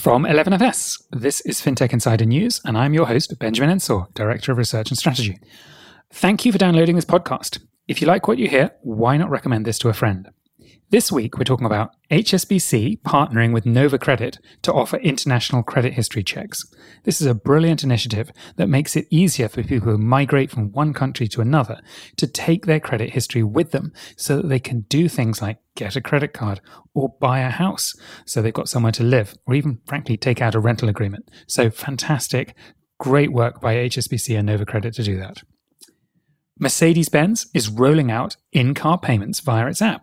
From 11FS, this is FinTech Insider News, and I'm your host, Benjamin Ensor, Director of Research and Strategy. Thank you for downloading this podcast. If you like what you hear, why not recommend this to a friend? This week, we're talking about HSBC partnering with Nova Credit to offer international credit history checks. This is a brilliant initiative that makes it easier for people who migrate from one country to another to take their credit history with them so that they can do things like get a credit card or buy a house so they've got somewhere to live or even, frankly, take out a rental agreement. So fantastic. Great work by HSBC and Nova Credit to do that. Mercedes Benz is rolling out in car payments via its app.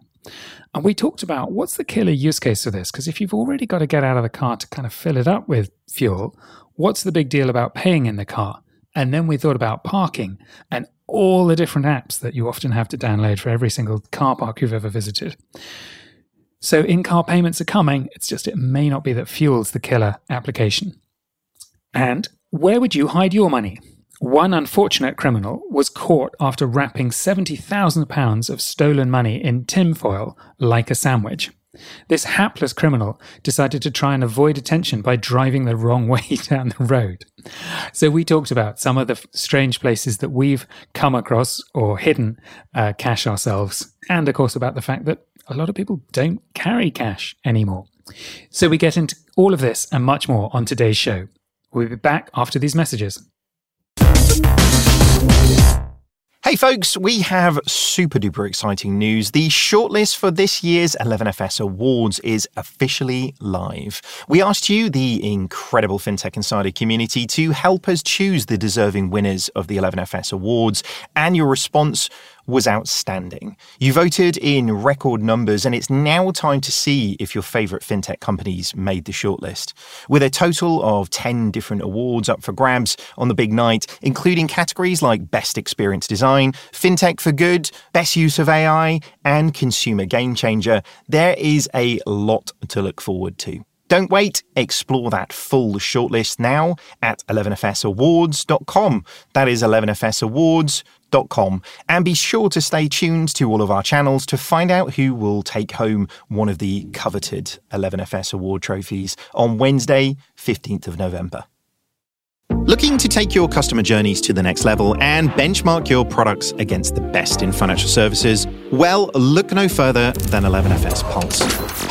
And we talked about what's the killer use case for this? Because if you've already got to get out of the car to kind of fill it up with fuel, what's the big deal about paying in the car? And then we thought about parking and all the different apps that you often have to download for every single car park you've ever visited. So in car payments are coming. It's just it may not be that fuel's the killer application. And where would you hide your money? One unfortunate criminal was caught after wrapping £70,000 of stolen money in tinfoil like a sandwich. This hapless criminal decided to try and avoid attention by driving the wrong way down the road. So, we talked about some of the strange places that we've come across or hidden uh, cash ourselves, and of course, about the fact that a lot of people don't carry cash anymore. So, we get into all of this and much more on today's show. We'll be back after these messages. Hey folks, we have super duper exciting news. The shortlist for this year's 11FS Awards is officially live. We asked you, the incredible FinTech Insider community, to help us choose the deserving winners of the 11FS Awards, and your response was outstanding. You voted in record numbers, and it's now time to see if your favourite fintech companies made the shortlist. With a total of 10 different awards up for grabs on the big night, including categories like Best Experience Design, Fintech for Good, Best Use of AI, and Consumer Game Changer, there is a lot to look forward to. Don't wait, explore that full shortlist now at 11fsawards.com. That is 11fsawards.com. And be sure to stay tuned to all of our channels to find out who will take home one of the coveted 11FS award trophies on Wednesday, 15th of November. Looking to take your customer journeys to the next level and benchmark your products against the best in financial services? Well, look no further than 11FS Pulse.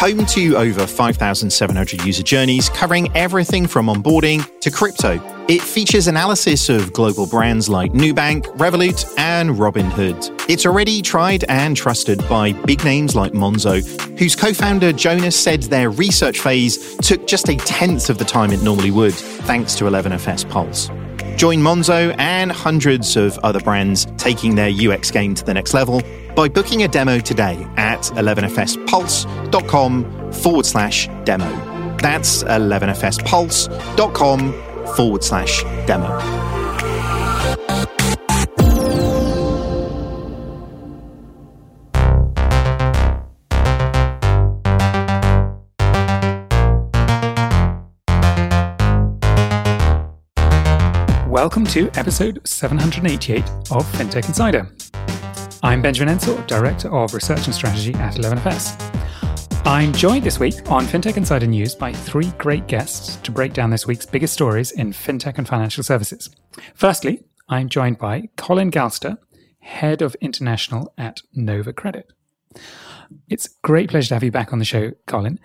Home to over 5,700 user journeys covering everything from onboarding to crypto. It features analysis of global brands like Nubank, Revolut, and Robinhood. It's already tried and trusted by big names like Monzo, whose co founder Jonas said their research phase took just a tenth of the time it normally would, thanks to 11FS Pulse. Join Monzo and hundreds of other brands taking their UX game to the next level by booking a demo today at 11fspulse.com forward slash demo. That's 11fspulse.com forward slash demo. Welcome to episode 788 of FinTech Insider. I'm Benjamin Ensor, Director of Research and Strategy at 11FS. I'm joined this week on FinTech Insider News by three great guests to break down this week's biggest stories in fintech and financial services. Firstly, I'm joined by Collin Galster, Head of International at Nova Credit. It's a great pleasure to have you back on the show, Collin.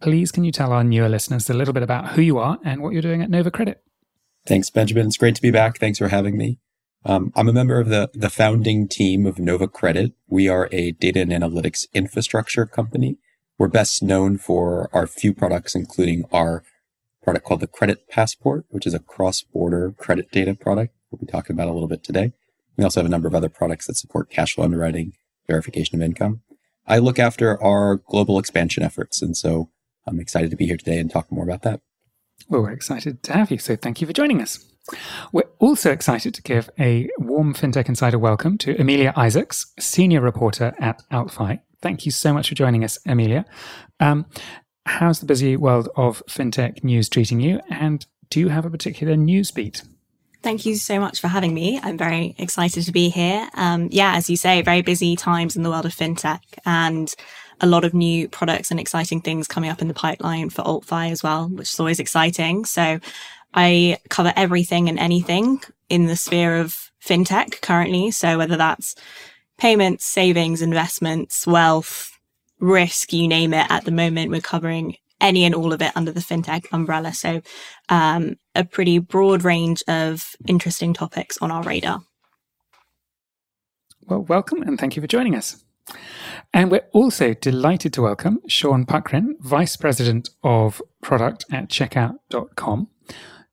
Please, can you tell our newer listeners a little bit about who you are and what you're doing at Nova Credit? Thanks, Benjamin. It's great to be back. Thanks for having me. Um, I'm a member of the, the founding team of Nova Credit. We are a data and analytics infrastructure company we're best known for our few products, including our product called the Credit Passport, which is a cross-border credit data product. We'll be talking about a little bit today. We also have a number of other products that support cash flow underwriting, verification of income. I look after our global expansion efforts, and so I'm excited to be here today and talk more about that. Well, we're excited to have you, so thank you for joining us. We're also excited to give a warm FinTech Insider welcome to Amelia Isaacs, senior reporter at AltFi, Thank you so much for joining us, Amelia. Um, how's the busy world of fintech news treating you? And do you have a particular news beat? Thank you so much for having me. I'm very excited to be here. Um, yeah, as you say, very busy times in the world of fintech. And a lot of new products and exciting things coming up in the pipeline for AltFi as well, which is always exciting. So I cover everything and anything in the sphere of fintech currently. So whether that's payments, savings, investments, wealth, risk, you name it. At the moment, we're covering any and all of it under the fintech umbrella. So, um, a pretty broad range of interesting topics on our radar. Well, welcome and thank you for joining us. And we're also delighted to welcome Shaun Puckrin, Vice President of Product at Checkout.com.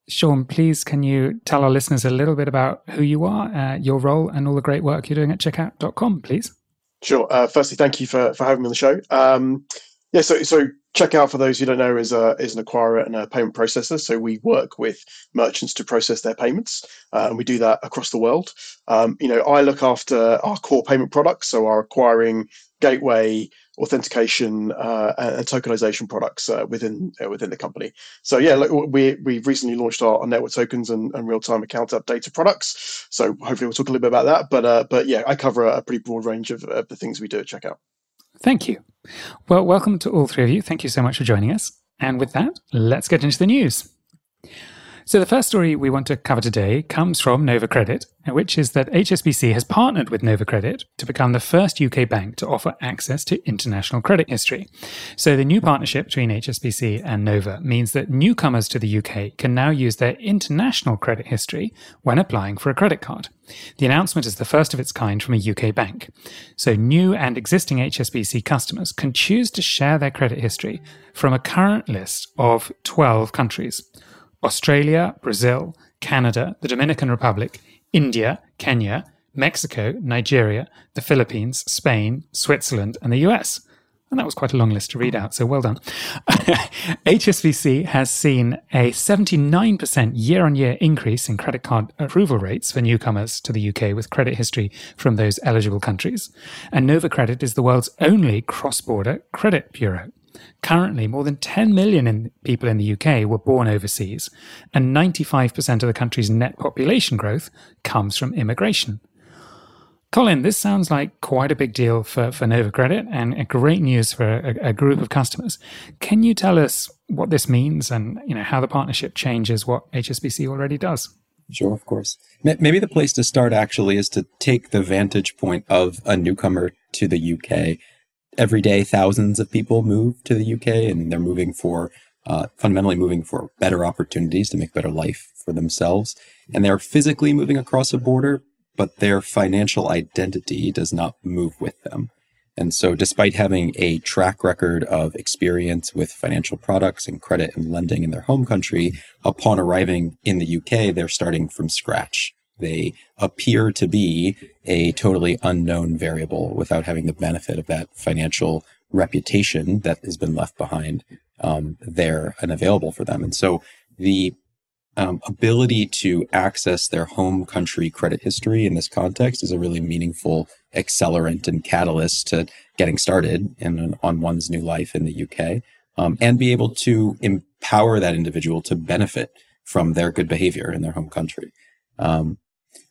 Shaun, please can you tell our listeners a little bit about who you are, uh, your role, and all the great work you're doing at Checkout.com, please? Sure. Uh, firstly, thank you for, for having me on the show. Um, yeah, so so Checkout, for those who don't know, is a is an acquirer and a payment processor. So we work with merchants to process their payments, uh, and we do that across the world. Um, you know, I look after our core payment products, so our acquiring, gateway, authentication, uh, and tokenization products uh, within uh, within the company. So yeah, look, we we recently launched our, our network tokens and, and real time account updater products. So hopefully we'll talk a little bit about that. But uh, but yeah, I cover a, pretty broad range of, of the things we do at Checkout. Thank you. Well, welcome to all three of you. Thank you so much for joining us. And with that, let's get into the news. So, the first story we want to cover today comes from Nova Credit, which is that HSBC has partnered with Nova Credit to become the first UK bank to offer access to international credit history. So, the new partnership between HSBC and Nova means that newcomers to the UK can now use their international credit history when applying for a credit card. The announcement is the first of its kind from a UK bank. So, new and existing HSBC customers can choose to share their credit history from a current list of 12 countries. Australia, Brazil, Canada, the Dominican Republic, India, Kenya, Mexico, Nigeria, the Philippines, Spain, Switzerland, and the US. And that was quite a long list to read out, so well done. HSBC has seen a 79% year on year increase in credit card approval rates for newcomers to the UK with credit history from those eligible countries. And Nova Credit is the world's only cross border credit bureau. Currently, more than 10 million in people in the UK were born overseas, and 95% of the country's net population growth comes from immigration. Collin, this sounds like quite a big deal for, for Nova Credit and great news for a, a, group of customers. Can you tell us what this means and you know how the partnership changes what HSBC already does? Sure, of course. Maybe the place to start actually is to take the vantage point of a newcomer to the UK every day thousands of people move to the UK and they're moving for uh, fundamentally moving for better opportunities to make better life for themselves. And they're physically moving across a border, but their financial identity does not move with them. And so, despite having a track record of experience with financial products and credit and lending in their home country, upon arriving in the UK, they're starting from scratch. They appear to be a totally unknown variable without having the benefit of that financial reputation that has been left behind um, there and available for them. And so the um, ability to access their home country credit history in this context is a really meaningful accelerant and catalyst to getting started in, on one's new life in the UK um, and be able to empower that individual to benefit from their good behavior in their home country. Um,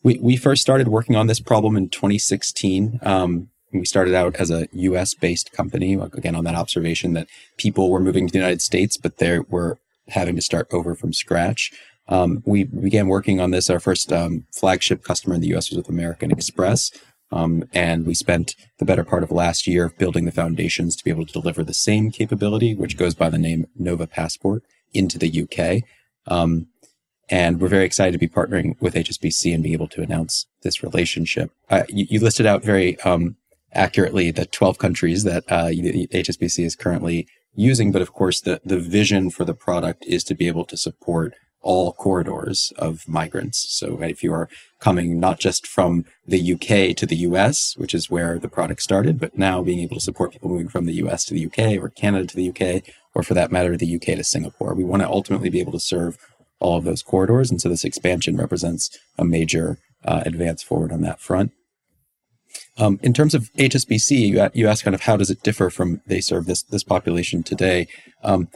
we, we first started working on this problem in 2016. Um, we started out as a US based company, again, on that observation that people were moving to the United States, but they were having to start over from scratch. Um, we began working on this. Our first um, flagship customer in the US was with American Express. Um, and we spent the better part of last year building the foundations to be able to deliver the same capability, which goes by the name Nova Passport, into the UK. Um, and we're very excited to be partnering with HSBC and be able to announce this relationship. Uh, you, you, listed out very um, accurately the 12 countries that uh, HSBC is currently using, but of course, the, the vision for the product is to be able to support all corridors of migrants. So if you are coming not just from the UK to the US, which is where the product started, but now being able to support people moving from the US to the UK or Canada to the UK, or for that matter, the UK to Singapore. We want to ultimately be able to serve all of those corridors. And so this expansion represents a major uh, advance forward on that front. Um, in terms of HSBC, you, you asked kind of how does it differ from they serve this this population today. Um,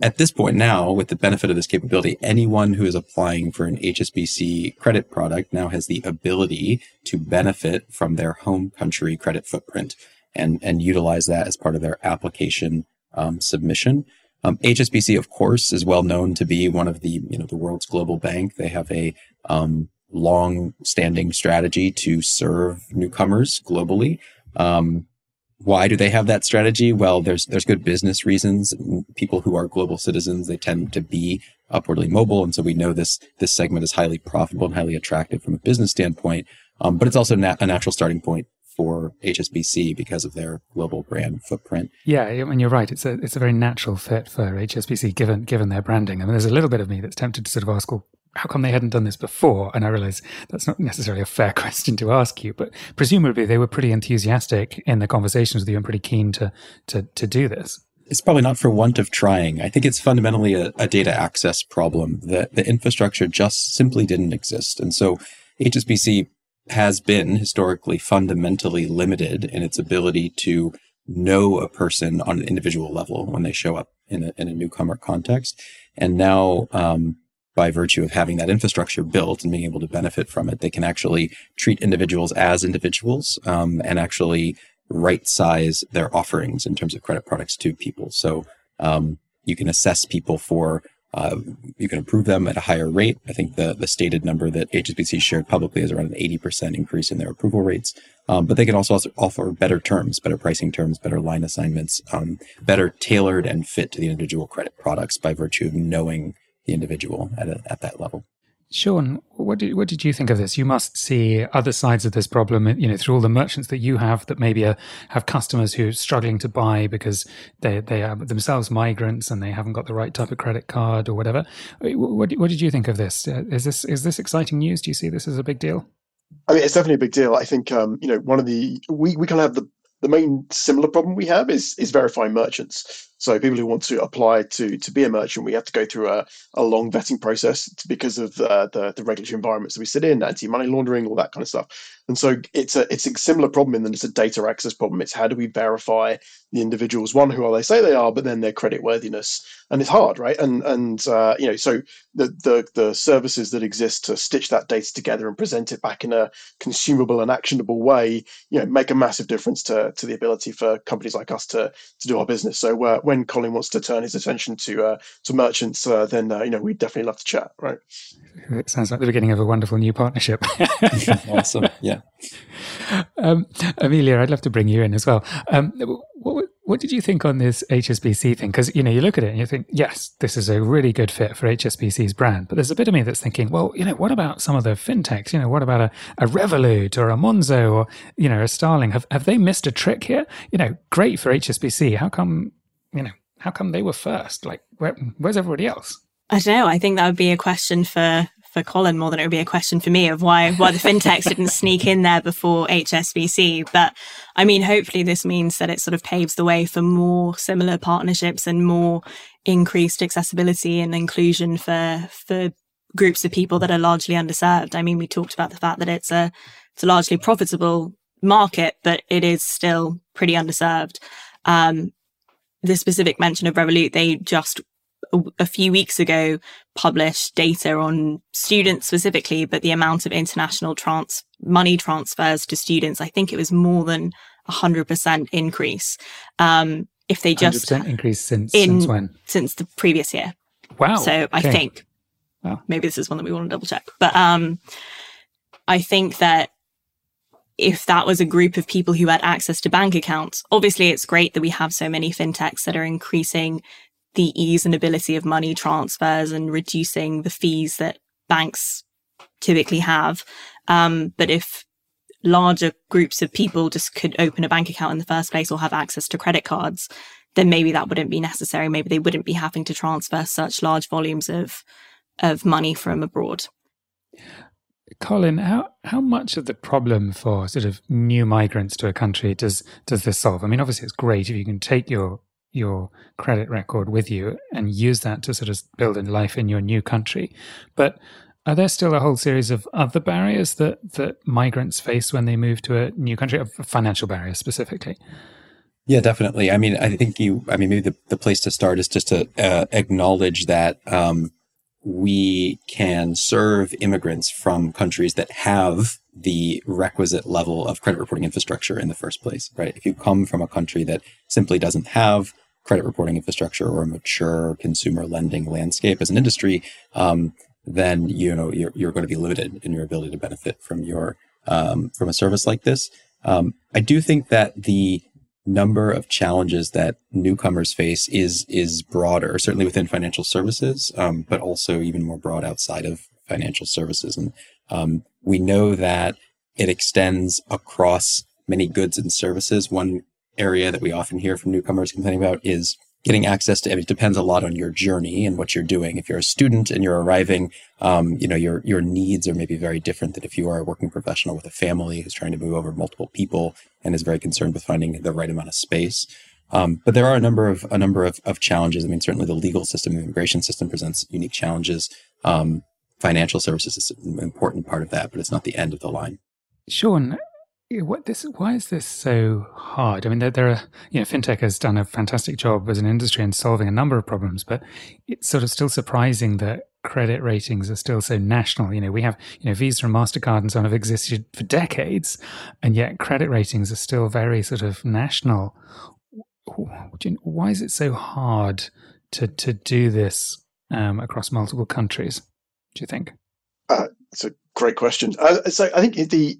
at this point now, with the benefit of this capability, anyone who is applying for an HSBC credit product now has the ability to benefit from their home country credit footprint. and and utilize that as part of their application um, submission. Um, HSBC, of course, is well known to be one of the you know the world's global bank. They have a um, long-standing strategy to serve newcomers globally. Um, why do they have that strategy? Well, there's there's good business reasons. People who are global citizens they tend to be upwardly mobile, and so we know this this segment is highly profitable and highly attractive from a business standpoint. Um, but it's also nat- a natural starting point for HSBC because of their global brand footprint. Yeah, I mean you're right. It's a it's a very natural fit for HSBC given given their branding. I mean, there's a little bit of me that's tempted to sort of ask, well, how come they hadn't done this before? And I realize that's not necessarily a fair question to ask you, but presumably they were pretty enthusiastic in the conversations with you and pretty keen to to to do this. It's probably not for want of trying. I think it's fundamentally a, a data access problem. that the infrastructure just simply didn't exist. And so HSBC has been historically fundamentally limited in its ability to know a person on an individual level when they show up in a, in a newcomer context. And now, um, by virtue of having that infrastructure built and being able to benefit from it, they can actually treat individuals as individuals um, and actually right size their offerings in terms of credit products to people. So um, you can assess people for uh, you can approve them at a higher rate. I think the the stated number that HSBC shared publicly is around an 80% increase in their approval rates. Um, but they can also offer better terms, better pricing terms, better line assignments, um, better tailored and fit to the individual credit products by virtue of knowing the individual at, a, at that level. Shaun, what did what did you think of this? You must see other sides of this problem, you know, through all the merchants that you have that maybe are, have customers who are struggling to buy because they they are themselves migrants and they haven't got the right type of credit card or whatever. What what did you think of this? Uh, is this is this exciting news? Do you see this as a big deal? I mean, it's definitely a big deal. I think um, you know one of the we we kind of have the the main similar problem we have is is verifying merchants. So people who want to apply to to be a merchant, we have to go through a, a long vetting process because of uh, the the regulatory environments that we sit in, anti money laundering, all that kind of stuff. And so it's a it's a similar problem in that it's a data access problem. It's how do we verify the individuals, one who are they say they are, but then their credit worthiness, and it's hard, right? And and uh, you know, so the, the the services that exist to stitch that data together and present it back in a consumable and actionable way, you know, make a massive difference to to the ability for companies like us to to do our business. So uh, when Collin wants to turn his attention to uh, to merchants, uh, then uh, you know we'd definitely love to chat, right? It sounds like the beginning of a wonderful new partnership. awesome, yeah. Um, Amelia, I'd love to bring you in as well. Um, what, what did you think on this HSBC thing? Because you know you look at it and you think, yes, this is a really good fit for HSBC's brand. But there's a bit of me that's thinking, well, you know, what about some of the fintechs? You know, what about a, a Revolut or a Monzo or you know a Starling? Have have they missed a trick here? You know, great for HSBC. How come you know how come they were first? Like, where, where's everybody else? I don't know. I think that would be a question for for Collin more than it would be a question for me of why why the fintechs didn't sneak in there before HSBC. But I mean, hopefully this means that it sort of paves the way for more similar partnerships and more increased accessibility and inclusion for for groups of people that are largely underserved. I mean, we talked about the fact that it's a it's a largely profitable market, but it is still pretty underserved. Um, the specific mention of Revolut, they just a few weeks ago published data on students specifically, but the amount of international trans money transfers to students, I think it was more than a hundred percent increase. Um, if they just increase since in, since when? Since the previous year. Wow. So okay. I think wow. maybe this is one that we want to double check, but um, I think that if that was a group of people who had access to bank accounts, obviously it's great that we have so many fintechs that are increasing the ease and ability of money transfers and reducing the fees that banks typically have. Um, but if larger groups of people just could open a bank account in the first place or have access to credit cards, then maybe that wouldn't be necessary. Maybe they wouldn't be having to transfer such large volumes of of money from abroad. Collin, how how much of the problem for sort of new migrants to a country does does this solve? I mean, obviously, it's great if you can take your your credit record with you and use that to sort of build a life in your new country. But are there still a whole series of other barriers that, that migrants face when they move to a new country, Of financial barriers specifically? Yeah, definitely. I mean, I think you, I mean, maybe the, the place to start is just to uh, acknowledge that um, we can serve immigrants from countries that have the requisite level of credit reporting infrastructure in the first place, right? If you come from a country that simply doesn't have credit reporting infrastructure or a mature consumer lending landscape as an industry, um, then you know you're, you're going to be limited in your ability to benefit from your um, from a service like this. Um, I do think that the number of challenges that newcomers face is is broader, certainly within financial services, um, but also even more broad outside of financial services. And um, we know that it extends across many goods and services. One area that we often hear from newcomers complaining about is getting access to it depends a lot on your journey and what you're doing. If you're a student and you're arriving, um, you know, your, your needs are maybe very different than if you are a working professional with a family who's trying to move over multiple people and is very concerned with finding the right amount of space. Um, but there are a number of a number of, of challenges. I mean, certainly the legal system, the immigration system presents unique challenges. Um, financial services is an important part of that, but it's not the end of the line. Shaun, what this? Why is this so hard? I mean, there, there, are you know, fintech has done a fantastic job as an industry in solving a number of problems, but it's sort of still surprising that credit ratings are still so national. You know, we have you know Visa and Mastercard and so on have existed for decades, and yet credit ratings are still very sort of national. Why is it so hard to to do this um, across multiple countries? Do you think? Uh, it's a great question. Uh, so I think the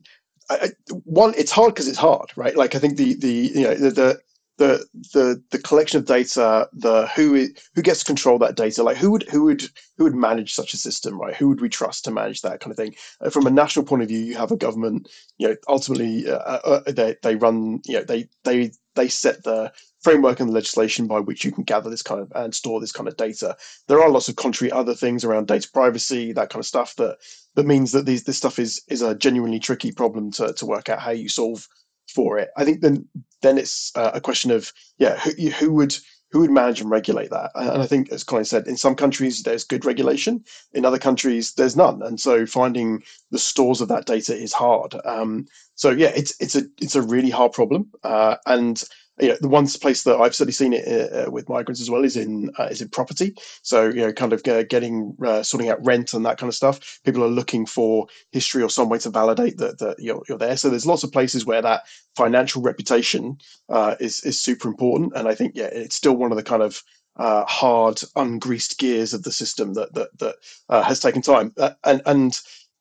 I, one, it's hard because it's hard, right? Like I think the the you know the, the the the the collection of data, the who who gets to control that data, like who would who would who would manage such a system, right? Who would we trust to manage that kind of thing? Uh, from a national point of view, you have a government, you know, ultimately uh, uh, uh they they run, you know, they they they set the framework and the legislation by which you can gather this kind of and store this kind of data. There are lots of contrary other things around data privacy, that kind of stuff that that means that these this stuff is is a genuinely tricky problem to to work out how you solve for it. I think then then it's uh, a question of yeah who who would who would manage and regulate that? And I think, as Collin said, in some countries there's good regulation, in other countries there's none, and so finding the stores of that data is hard. Um, so yeah, it's it's a it's a really hard problem, uh, and you know, the one place that I've certainly seen it uh, uh, with migrants as well is in uh, is in property. So you know, kind of uh, getting uh, sorting out rent and that kind of stuff. People are looking for history or some way to validate that that you're, you're there. So there's lots of places where that financial reputation uh, is is super important. And I think yeah, it's still one of the kind of hard, ungreased gears of the system that that that has taken time. and and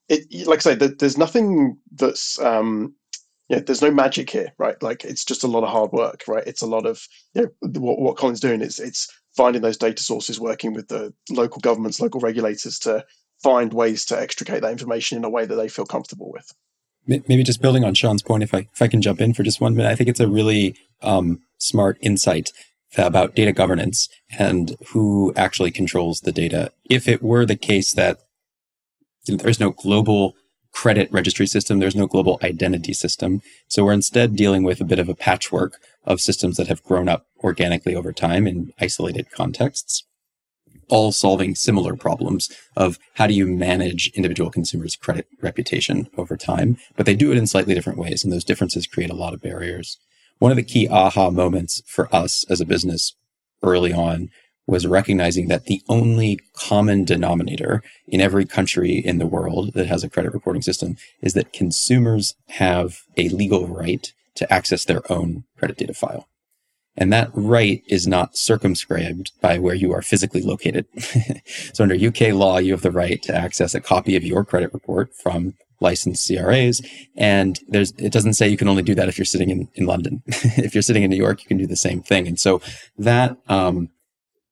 it, like I say, there's nothing that's um, yeah, there's no magic here, right? Like it's just a lot of hard work, right? It's a lot of you know what, what Collin's doing is it's finding those data sources, working with the local governments, local regulators to find ways to extricate that information in a way that they feel comfortable with. Maybe just building on Shaun's point, if I if I can jump in for just one minute, I think it's a really um, smart insight about data governance and who actually controls the data. If it were the case that there's no global credit registry system. There's no global identity system. So we're instead dealing with a bit of a patchwork of systems that have grown up organically over time in isolated contexts, all solving similar problems of how do you manage individual consumers' credit reputation over time. But they do it in slightly different ways, and those differences create a lot of barriers. One of the key aha moments for us as a business early on was recognizing that the only common denominator in every country in the world that has a credit reporting system is that consumers have a legal right to access their own credit data file. And that right is not circumscribed by where you are physically located. so under UK law, you have the right to access a copy of your credit report from licensed CRAs. And there's, it doesn't say you can only do that if you're sitting in, in London. if you're sitting in New York, you can do the same thing. And so that, um,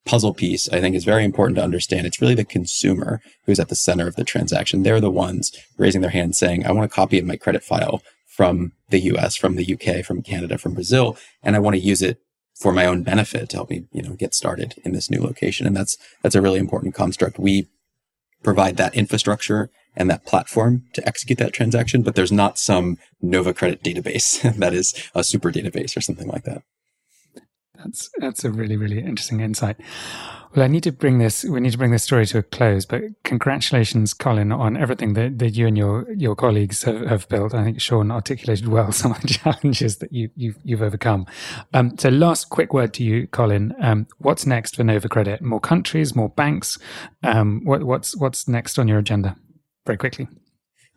puzzle piece I think is very important to understand. It's really the consumer who's at the center of the transaction. They're the ones raising their hand saying, I want a copy of my credit file from the US, from the UK, from Canada, from Brazil, and I want to use it for my own benefit to help me, you know, get started in this new location. And that's that's a really important construct. We provide that infrastructure and that platform to execute that transaction, but there's not some Nova Credit database that is a super database or something like that. That's that's a really really interesting insight. Well, I need to bring this. We need to bring this story to a close. But congratulations, Collin, on everything that, that you and your your colleagues have, have built. I think Shaun articulated well some of the challenges that you you've, you've overcome. Um, so, last quick word to you, Collin. Um, what's next for Nova Credit? More countries, more banks. Um, what, what's what's next on your agenda? Very quickly.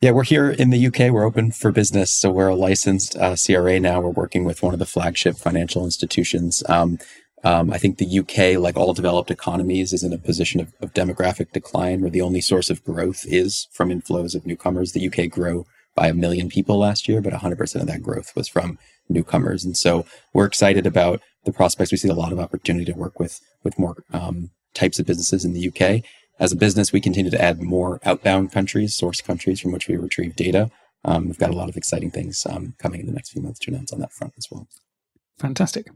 Yeah, we're here in the UK. We're open for business. So we're a licensed uh, CRA now. We're working with one of the flagship financial institutions. Um, um, I think the UK, like all developed economies, is in a position of, of, demographic decline where the only source of growth is from inflows of newcomers. The UK grew by a million people last year, but 100% of that growth was from newcomers. And so we're excited about the prospects. We see a lot of opportunity to work with, with more um, types of businesses in the UK. As a business, we continue to add more outbound countries, source countries from which we retrieve data. Um, we've got a lot of exciting things um, coming in the next few months to announce on that front as well. Fantastic.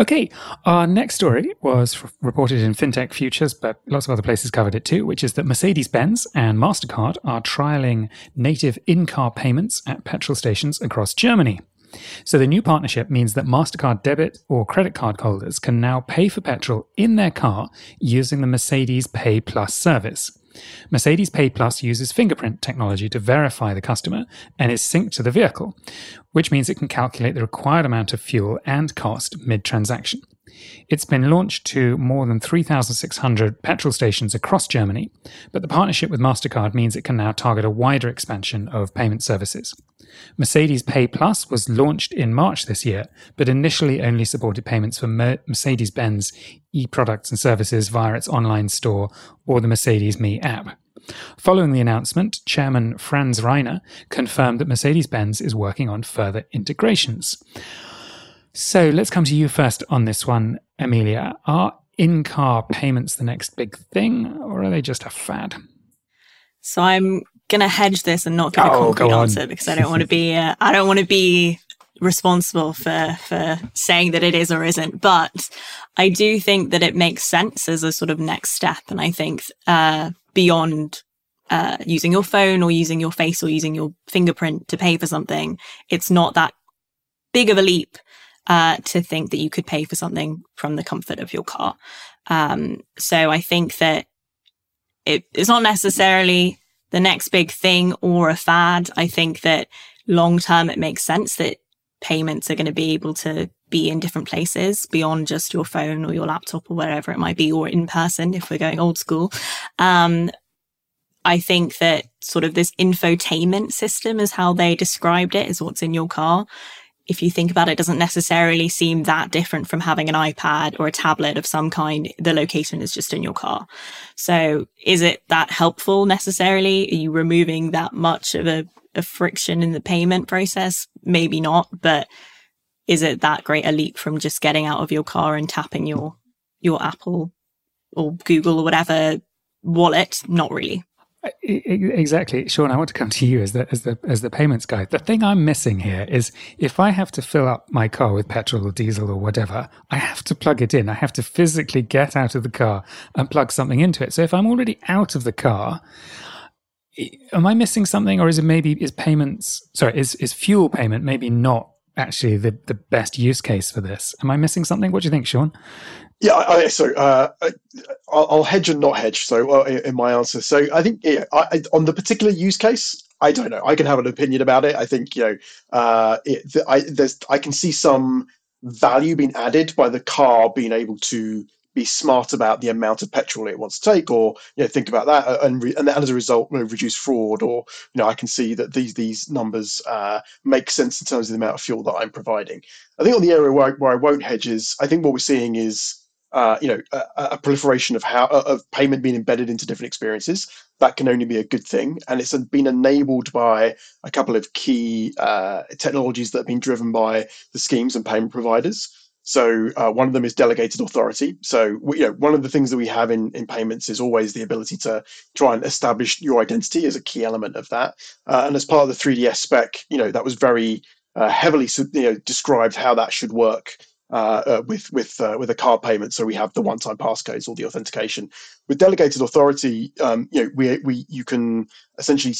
Okay, our next story was f- reported in FinTech Futures, but lots of other places covered it too, which is that Mercedes Benz and MasterCard are trialing native in car payments at petrol stations across Germany. So the new partnership means that MasterCard debit or credit card holders can now pay for petrol in their car using the Mercedes Pay Plus service. Mercedes Pay Plus uses fingerprint technology to verify the customer and is synced to the vehicle, which means it can calculate the required amount of fuel and cost mid transaction. It's been launched to more than 3,600 petrol stations across Germany, but the partnership with MasterCard means it can now target a wider expansion of payment services. Mercedes Pay Plus was launched in March this year, but initially only supported payments for Mercedes Benz e products and services via its online store or the Mercedes Me app. Following the announcement, Chairman Franz Reiner confirmed that Mercedes Benz is working on further integrations. So let's come to you first on this one, Amelia. Are in car payments the next big thing, or are they just a fad? So I'm gonna hedge this and not give a oh, concrete answer because I don't want to be uh, I don't want to be responsible for for saying that it is or isn't. But I do think that it makes sense as a sort of next step, and I think uh, beyond uh, using your phone or using your face or using your fingerprint to pay for something, it's not that big of a leap uh, to think that you could pay for something from the comfort of your car. Um, so I think that it, it's not necessarily the next big thing or a fad. I think that long term, it makes sense that payments are going to be able to be in different places beyond just your phone or your laptop or wherever it might be, or in person if we're going old school. Um, I think that sort of this infotainment system is how they described it is what's in your car if you think about it, doesn't necessarily seem that different from having an iPad or a tablet of some kind. The location is just in your car. So is it that helpful necessarily? Are you removing that much of a, a friction in the payment process? Maybe not, but is it that great a leap from just getting out of your car and tapping your, your Apple or Google or whatever wallet? Not really. Exactly, Shaun. I want to come to you as the as the as the payments guy. The thing I'm missing here is if I have to fill up my car with petrol or diesel or whatever, I have to plug it in. I have to physically get out of the car and plug something into it. So if I'm already out of the car, am I missing something, or is it maybe is payments? Sorry, is is fuel payment maybe not actually the the best use case for this? Am I missing something? What do you think, Shaun? Yeah, I, so uh, I'll, I'll, hedge and not hedge. So uh, in my answer, so I think yeah, I, on the particular use case, I don't know. I can have an opinion about it. I think you know, uh, it, I, there's I can see some value being added by the car being able to be smart about the amount of petrol it wants to take, or you know, think about that, uh, and re- and as a result, you know, reduce fraud. Or you know, I can see that these these numbers uh, make sense in terms of the amount of fuel that I'm providing. I think on the area where I, where I won't hedge is, I think what we're seeing is uh, you know, a, a, proliferation of how of payment being embedded into different experiences. That can only be a good thing, and it's been enabled by a couple of key uh, technologies that have been driven by the schemes and payment providers. So uh, one of them is delegated authority. So we, you know, one of the things that we have in, in payments is always the ability to try and establish your identity as a key element of that. Uh, and as part of the 3DS spec, you know, that was very uh, heavily you know described how that should work uh, uh, with with uh, with a card payment. So we have the one-time passcodes or the authentication. With delegated authority, um, you know, we we you can essentially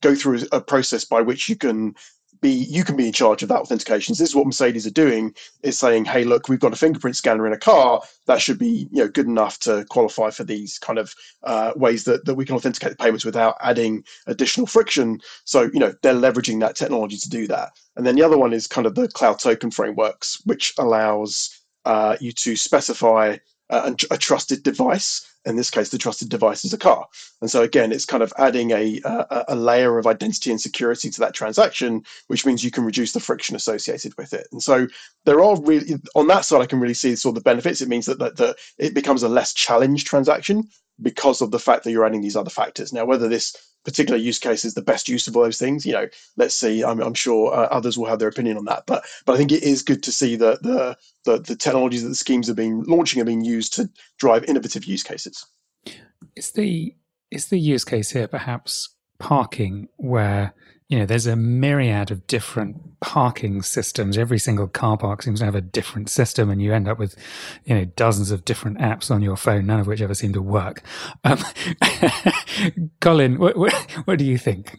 go through a process by which you can be you can be in charge of that authentication. This is what Mercedes are doing is saying, hey, look, we've got a fingerprint scanner in a car that should be you know good enough to qualify for these kind of uh, ways that, that we can authenticate the payments without adding additional friction. So you know they're leveraging that technology to do that. And then the other one is kind of the cloud token frameworks, which allows uh, you to specify a trusted device in this case, the trusted device is a car. And so again, it's kind of adding a, a, a, layer of identity and security to that transaction, which means you can reduce the friction associated with it. And so there are really on that side, I can really see sort of the benefits. It means that, that, that it becomes a less challenged transaction because of the fact that you're adding these other factors. Now, whether this particular use case is the best use of all those things, you know, let's see. I'm, I'm sure uh, others will have their opinion on that, but but I think it is good to see that the, the the technologies that the schemes have been launching are being used to drive innovative use cases. Is the is the use case here perhaps parking where you know, there's a myriad of different parking systems. Every single car park seems to have a different system, and you end up with, you know, dozens of different apps on your phone, none of which ever seem to work. Um, Collin, what, what, what, do you think?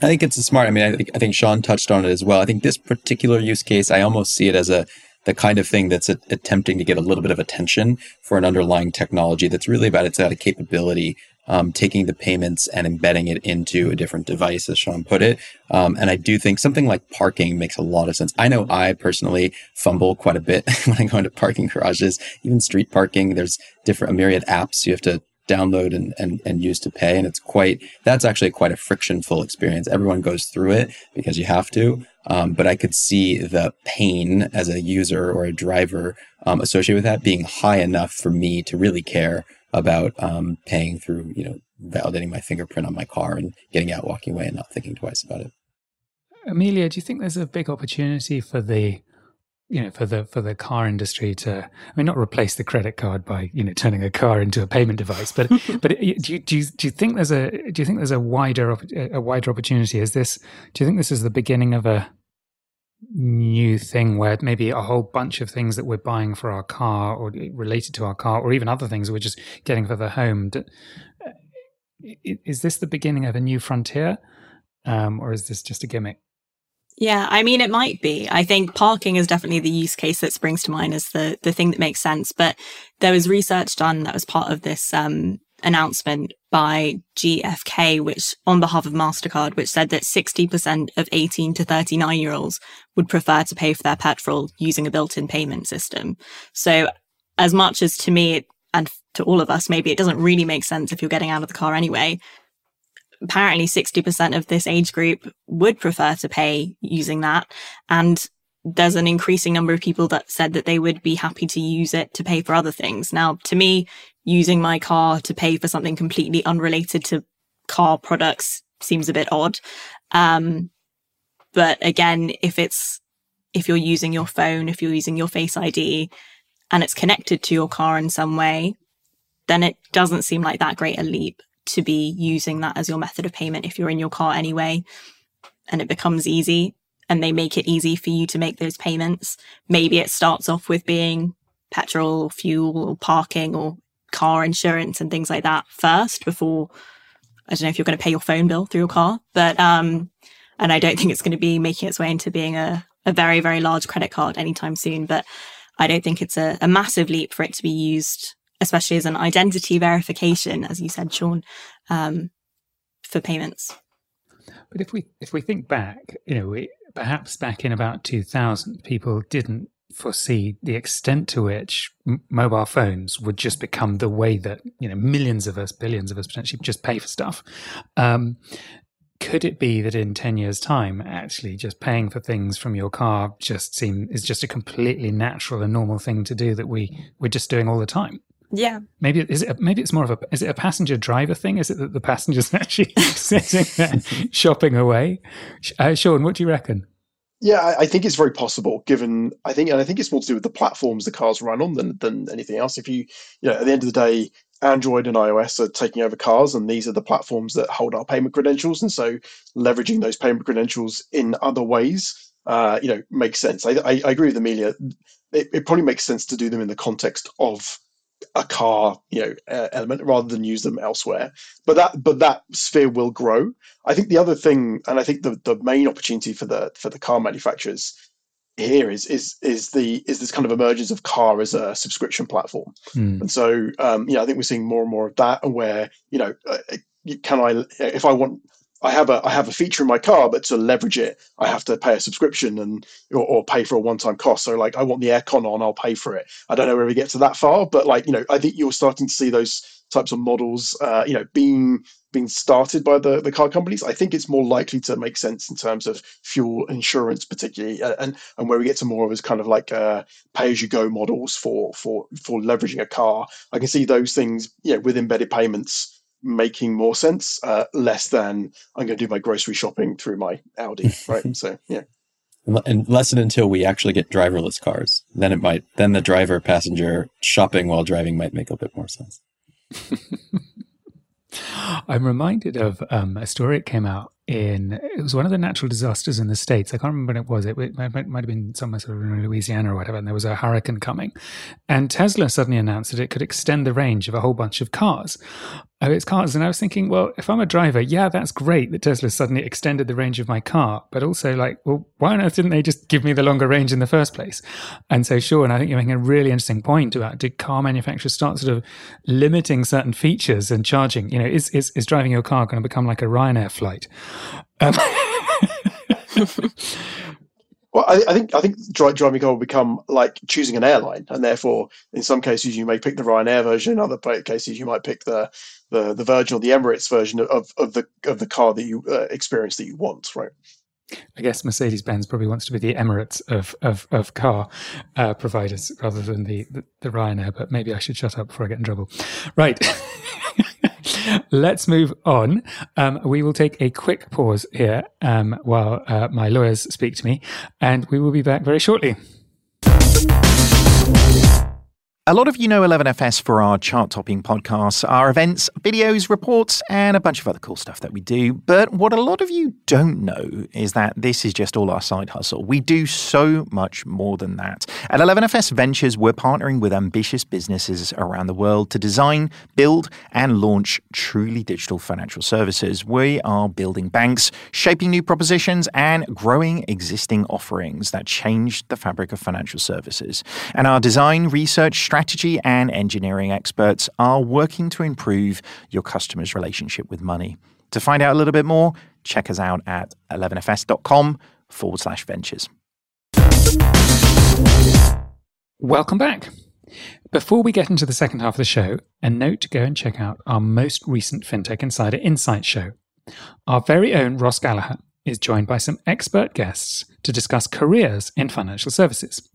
I think it's a smart. I mean, I think, I think Shaun touched on it as well. I think this particular use case, I almost see it as a the kind of thing that's a, attempting to get a little bit of attention for an underlying technology that's really about its a capability um, taking the payments and embedding it into a different device, as Shaun put it. Um, and I do think something like parking makes a lot of sense. I know I personally fumble quite a bit when I go into parking garages, even street parking. There's different a myriad apps you have to download and, and, and use to pay. And it's quite, that's actually quite a frictionful experience. Everyone goes through it because you have to. Um, but I could see the pain as a user or a driver um, associated with that being high enough for me to really care about um, paying through, you know, validating my fingerprint on my car and getting out, walking away, and not thinking twice about it. Amelia, do you think there's a big opportunity for the, you know, for the for the car industry to, I mean, not replace the credit card by you know turning a car into a payment device, but but do you, do you do you think there's a do you think there's a wider a wider opportunity? Is this do you think this is the beginning of a new thing where maybe a whole bunch of things that we're buying for our car or related to our car or even other things we're just getting for the home is this the beginning of a new frontier um, or is this just a gimmick yeah, I mean, it might be. I think parking is definitely the use case that springs to mind as the the thing that makes sense. But there was research done that was part of this um, announcement by GfK, which on behalf of MasterCard, which said that 60% of 18 to 39 year olds would prefer to pay for their petrol using a built in payment system. So as much as to me and to all of us, maybe it doesn't really make sense if you're getting out of the car anyway. Apparently 60% of this age group would prefer to pay using that. And there's an increasing number of people that said that they would be happy to use it to pay for other things. Now, to me, using my car to pay for something completely unrelated to car products seems a bit odd. Um, but again, if it's, if you're using your phone, if you're using your face ID and it's connected to your car in some way, then it doesn't seem like that great a leap to be using that as your method of payment if you're in your car anyway and it becomes easy and they make it easy for you to make those payments. Maybe it starts off with being petrol, fuel, or parking, or car insurance and things like that first before I don't know if you're going to pay your phone bill through your car, but um, and I don't think it's going to be making its way into being a, a very very large credit card anytime soon. But I don't think it's a, a massive leap for it to be used, especially as an identity verification, as you said, Shaun, um, for payments. But if we if we think back, you know, we, perhaps back in about 2000, people didn't foresee the extent to which m- mobile phones would just become the way that you know millions of us, billions of us potentially just pay for stuff. Um, could it be that in 10 years time actually just paying for things from your car just seem is just a completely natural and normal thing to do that we we're just doing all the time? Yeah. Maybe is it maybe it's more of a is it a passenger driver thing? Is it that the passengers actually sitting there shopping away? Uh, sean what do you reckon yeah, I, think it's very possible. Given I think, and I think it's more to do with the platforms the cars run on than than anything else. If you, you know, at the end of the day, Android and iOS are taking over cars, and these are the platforms that hold our payment credentials. And so, leveraging those payment credentials in other ways, uh, you know, makes sense. I, I, I agree with Amelia. It, it, probably makes sense to do them in the context of a car, you know, uh, element rather than use them elsewhere. But that but that sphere will grow. I think the other thing, and I think the the main opportunity for the for the car manufacturers here is is is the is this kind of emergence of car as a subscription platform mm. and so um you know i think we're seeing more and more of that and where you know uh, can i if i want I have a I have a feature in my car, but to leverage it, I have to pay a subscription and or, or pay for a one time cost. So like I want the aircon on, I'll pay for it. I don't know where we get to that far, but like you know, I think you're starting to see those types of models, uh, you know, being being started by the the car companies. I think it's more likely to make sense in terms of fuel insurance, particularly, uh, and and where we get to more of as kind of like uh, pay as you go models for for for leveraging a car. I can see those things, yeah, with embedded payments making more sense, uh, less than I'm going to do my grocery shopping through my Audi, right? so yeah. And less than until we actually get driverless cars, then it might, then the driver passenger shopping while driving might make a bit more sense. I'm reminded of um, a story that came out in it was one of the natural disasters in the states. I can't remember when it was. It, it might, might, have been somewhere sort of in Louisiana or whatever. And there was a hurricane coming, and Tesla suddenly announced that it could extend the range of a whole bunch of cars, of its cars. And I was thinking, well, if I'm a driver, yeah, that's great that Tesla suddenly extended the range of my car. But also, like, well, why on earth didn't they just give me the longer range in the first place? And so, sure. And I think you're making a really interesting point about did car manufacturers start sort of limiting certain features and charging? You know, is is, is driving your car going to become like a Ryanair flight? Um, well, I, I, think I think driving car will become like choosing an airline, and therefore, in some cases, you may pick the Ryanair version. In other cases, you might pick the the, the Virgin or the Emirates version of, of the of the car that you uh, experience that you want, right? I guess Mercedes Benz probably wants to be the Emirates of of, of car uh, providers rather than the, the, the Ryanair. But maybe I should shut up before I get in trouble. Right. Let's move on. Um, we will take a quick pause here um, while uh, my lawyers speak to me, and we will be back very shortly. A lot of you know 11FS for our chart topping podcasts, our events, videos, reports, and a bunch of other cool stuff that we do. But what a lot of you don't know is that this is just all our side hustle. We do so much more than that. At 11FS Ventures, we're partnering with ambitious businesses around the world to design, build, and launch truly digital financial services. We are building banks, shaping new propositions, and growing existing offerings that change the fabric of financial services. And our design, research, strategy and engineering experts are working to improve your customer's relationship with money. To find out a little bit more, check us out at 11fs.com forward slash ventures. Welcome back. Before we get into the second half of the show, a note to go and check out our most recent FinTech Insider Insight show. Our very own Ross Gallagher is joined by some expert guests to discuss careers in financial services.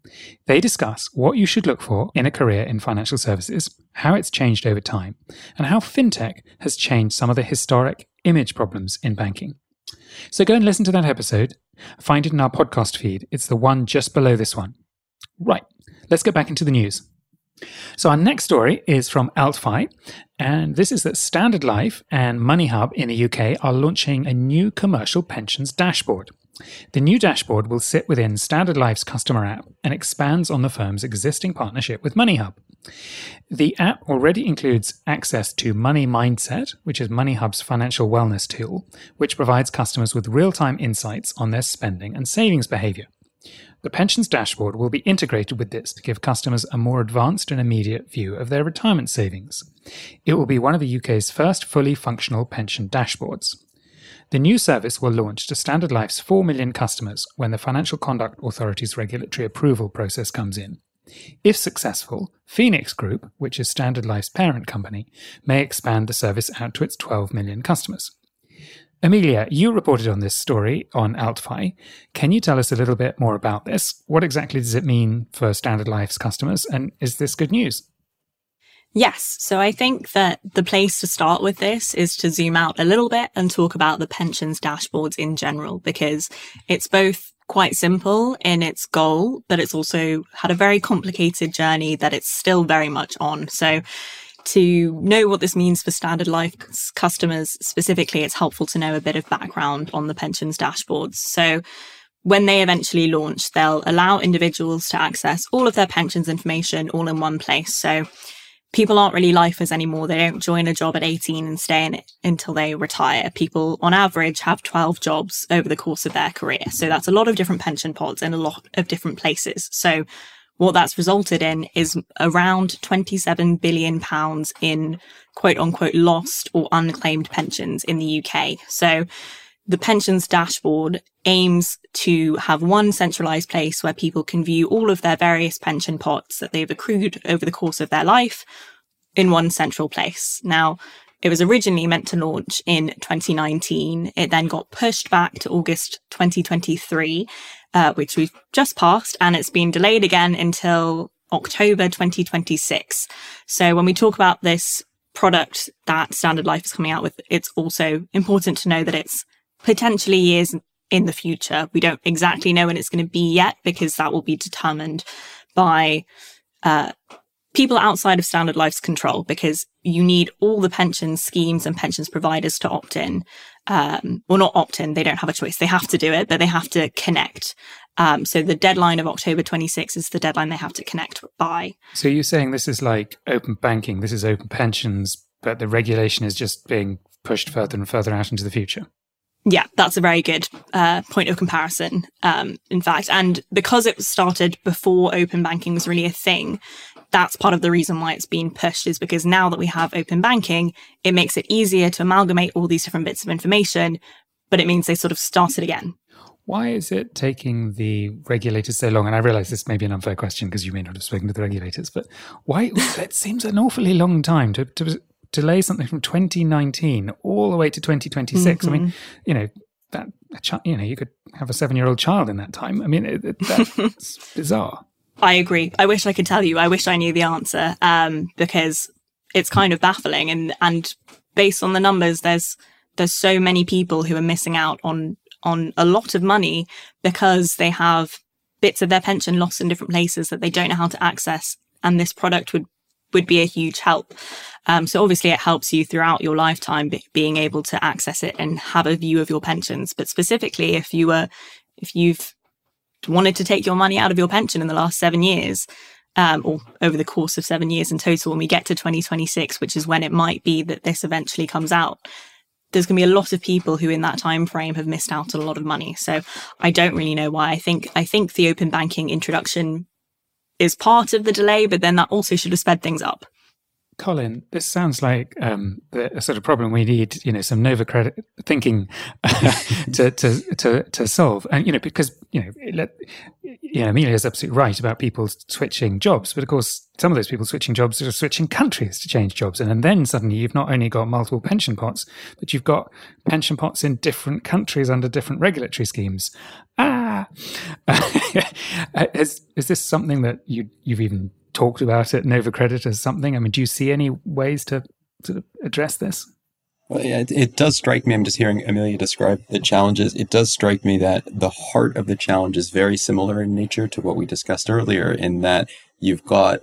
They discuss what you should look for in a career in financial services, how it's changed over time, and how fintech has changed some of the historic image problems in banking. So go and listen to that episode. Find it in our podcast feed. It's the one just below this one. Right, let's get back into the news. So, our next story is from AltFi, and this is that Standard Life and MoneyHub in the UK are launching a new commercial pensions dashboard. The new dashboard will sit within Standard Life's customer app and expands on the firm's existing partnership with MoneyHub. The app already includes access to Money Mindset, which is MoneyHub's financial wellness tool, which provides customers with real time insights on their spending and savings behavior. The pensions dashboard will be integrated with this to give customers a more advanced and immediate view of their retirement savings. It will be one of the UK's first fully functional pension dashboards. The new service will launch to Standard Life's 4 million customers when the Financial Conduct Authority's regulatory approval process comes in. If successful, Phoenix Group, which is Standard Life's parent company, may expand the service out to its 12 million customers. Amelia, you reported on this story on AltFi. Can you tell us a little bit more about this? What exactly does it mean for Standard Life's customers? And is this good news? Yes. So I think that the place to start with this is to zoom out a little bit and talk about the pensions dashboards in general, because it's both quite simple in its goal, but it's also had a very complicated journey that it's still very much on. So to know what this means for Standard Life customers specifically, it's helpful to know a bit of background on the pensions dashboards. So when they eventually launch, they'll allow individuals to access all of their pensions information all in one place. So people aren't really lifers anymore. They don't join a job at 18 and stay in it until they retire. People on average have 12 jobs over the course of their career. So that's a lot of different pension pods in a lot of different places. So what that's resulted in is around 27 billion pounds in quote unquote lost or unclaimed pensions in the UK. So the pensions dashboard aims to have one centralized place where people can view all of their various pension pots that they've accrued over the course of their life in one central place. Now, it was originally meant to launch in 2019. It then got pushed back to August 2023, uh, which we've just passed, and it's been delayed again until October 2026. So when we talk about this product that Standard Life is coming out with, it's also important to know that it's potentially years in the future. We don't exactly know when it's going to be yet because that will be determined by uh, people outside of Standard Life's control because you need all the pension schemes and pensions providers to opt in. Um, well, not opt in, they don't have a choice. They have to do it, but they have to connect. Um, so the deadline of October 26 is the deadline they have to connect by. So you're saying this is like open banking, this is open pensions, but the regulation is just being pushed further and further out into the future? Yeah, that's a very good uh, point of comparison, um, in fact. And because it was started before open banking was really a thing, that's part of the reason why it's been pushed is because now that we have open banking, it makes it easier to amalgamate all these different bits of information, but it means they sort of start it again. Why is it taking the regulators so long? And I realize this may be an unfair question because you may not have spoken to the regulators, but why? it seems an awfully long time to, to delay something from 2019 all the way to 2026. Mm-hmm. I mean, mm-hmm. you know, that you know, you could have a seven-year-old child in that time. I mean, it, it, that's bizarre. I agree. I wish I could tell you. I wish I knew the answer um, because it's kind of baffling. And and based on the numbers, there's there's so many people who are missing out on on a lot of money because they have bits of their pension lost in different places that they don't know how to access. And this product would would be a huge help. Um, so obviously it helps you throughout your lifetime being able to access it and have a view of your pensions. But specifically, if you were, if you've wanted to take your money out of your pension in the last seven years, um, or over the course of seven years in total, when we get to 2026, which is when it might be that this eventually comes out, there's going to be a lot of people who in that time frame have missed out on a lot of money. So I don't really know why. I think I think the open banking introduction is part of the delay, but then that also should have sped things up. Collin, this sounds like um, the sort of problem we need, you know, some Nova Credit thinking to, to to to solve. And you know, because you know, let, you know, Amelia is absolutely right about people switching jobs, but of course, some of those people switching jobs are switching countries to change jobs, and, and then suddenly you've not only got multiple pension pots, but you've got pension pots in different countries under different regulatory schemes. Ah, is is this something that you you've even talked about it Nova Credit as something? I mean, do you see any ways to to address this? Well, yeah, it, it, does strike me. I'm just hearing Amelia describe the challenges. It does strike me that the heart of the challenge is very similar in nature to what we discussed earlier, in that you've got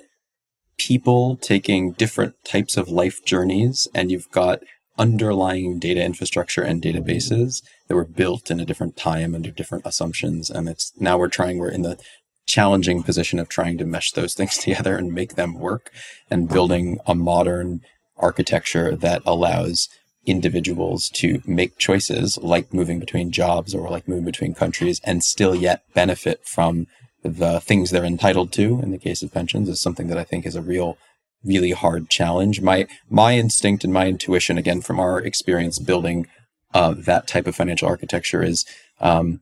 people taking different types of life journeys, and you've got underlying data infrastructure and databases that were built in a different time under different assumptions. And it's now we're trying, we're in the challenging position of trying to mesh those things together and make them work and building a modern architecture that allows individuals to make choices like moving between jobs or like moving between countries and still yet benefit from the things they're entitled to in the case of pensions is something that I think is a real really hard challenge. My my instinct and my intuition again from our experience building uh, that type of financial architecture is um,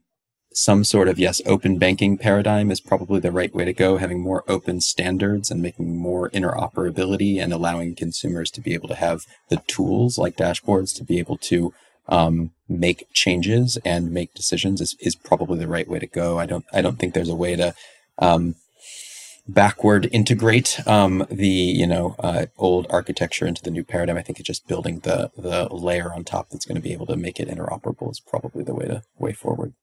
some sort of yes open banking paradigm is probably the right way to go having more open standards and making more interoperability and allowing consumers to be able to have the tools like dashboards to be able to um, make changes and make decisions is, is probably the right way to go. I don't i don't think there's a way to um, backward integrate um, the you know uh, old architecture into the new paradigm. I think it's just building the the layer on top that's going to be able to make it interoperable is probably the way to way forward.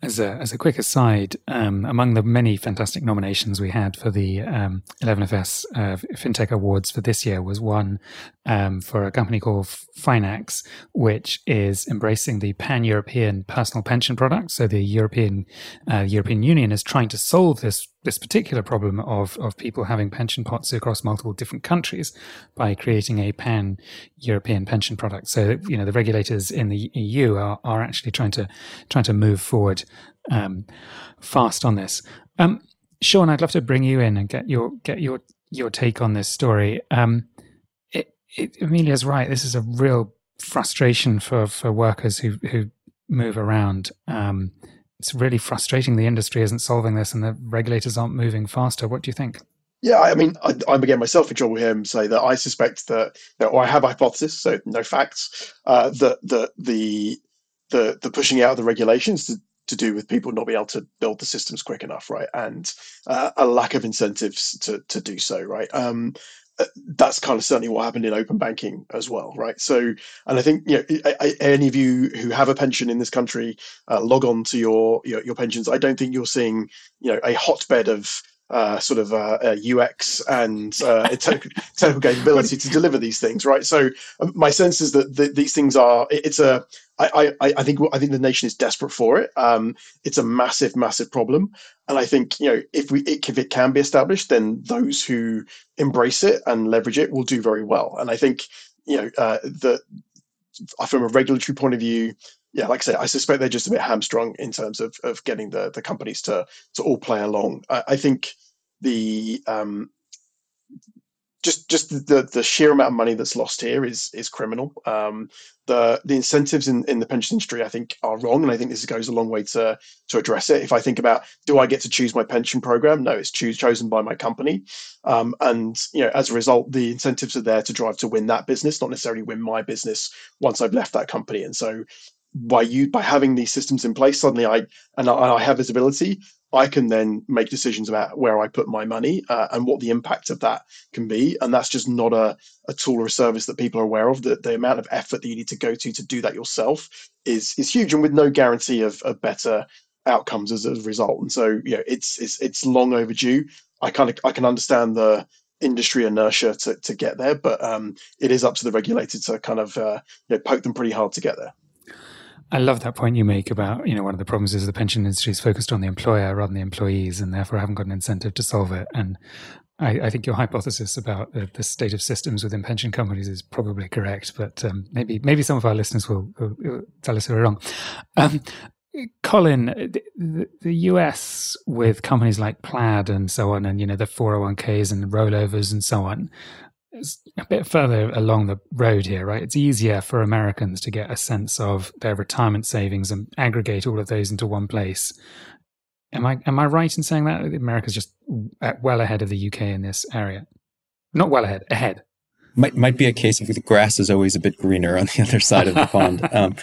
As a as a quick aside, um, among the many fantastic nominations we had for the um, 11FS uh, FinTech Awards for this year was one um, for a company called Finax, which is embracing the pan-European personal pension product. So the European uh, European Union is trying to solve this this particular problem of of people having pension pots across multiple different countries by creating a pan European pension product. So you know the regulators in the EU are, are actually trying to trying to move forward um, fast on this. Um, Shaun, I'd love to bring you in and get your get your your take on this story. Um, it, it, Amelia's right. This is a real frustration for for workers who who move around. Um, it's really frustrating. The industry isn't solving this, and the regulators aren't moving faster. What do you think? Yeah, I mean, I, am again myself in trouble here and say that I suspect that, or I have a hypothesis, so no facts, uh, that the the the the pushing out of the regulations to, to do with people not being able to build the systems quick enough, right, and uh, a lack of incentives to to do so, right. Um, that's kind of certainly what happened in open banking as well, right? So, and I think you know, any of you who have a pension in this country, uh, log on to your, your, your pensions. I don't think you're seeing you know a hotbed of uh, sort of uh, UX uh, and uh, technical capability to deliver these things, right? So um, my sense is that the, these things are it's a I, I, I think I think the nation is desperate for it. Um, it's a massive, massive problem, and I think you know if we if it can be established, then those who embrace it and leverage it will do very well. And I think you know uh, the from a regulatory point of view, yeah, like I say, I suspect they're just a bit hamstrung in terms of of getting the the companies to to all play along. I, I think the um, just just the the sheer amount of money that's lost here is is criminal. Um, the the incentives in, in the pension industry, I think, are wrong, and I think this goes a long way to to address it. If I think about, do I get to choose my pension program? No, it's choose, chosen by my company, um, and you know, as a result, the incentives are there to drive to win that business, not necessarily win my business once I've left that company. And so, by you by having these systems in place, suddenly I and I, I have visibility. I can then make decisions about where I put my money uh, and what the impact of that can be. And that's just not a, a tool or a service that people are aware of. The, the amount of effort that you need to go to to do that yourself is is huge, and with no guarantee of, of better outcomes as a result. And so, you know, it's it's it's long overdue. I kind of I can understand the industry inertia to, to get there, but um, it is up to the regulator to kind of uh, you know, poke them pretty hard to get there. I love that point you make about, you know, one of the problems is the pension industry is focused on the employer rather than the employees and therefore haven't got an incentive to solve it. And I, I think your hypothesis about the, the, state of systems within pension companies is probably correct, but um, maybe maybe some of our listeners will, will, will tell us we're wrong. Um, Collin, the, the, US with companies like Plaid and so on, and you know the 401ks and rollovers and so on, it's a bit further along the road here, right? It's easier for Americans to get a sense of their retirement savings and aggregate all of those into one place. Am I am I right in saying that America's just well ahead of the UK in this area? Not well ahead, ahead. Might might be a case of the grass is always a bit greener on the other side of the pond. Um,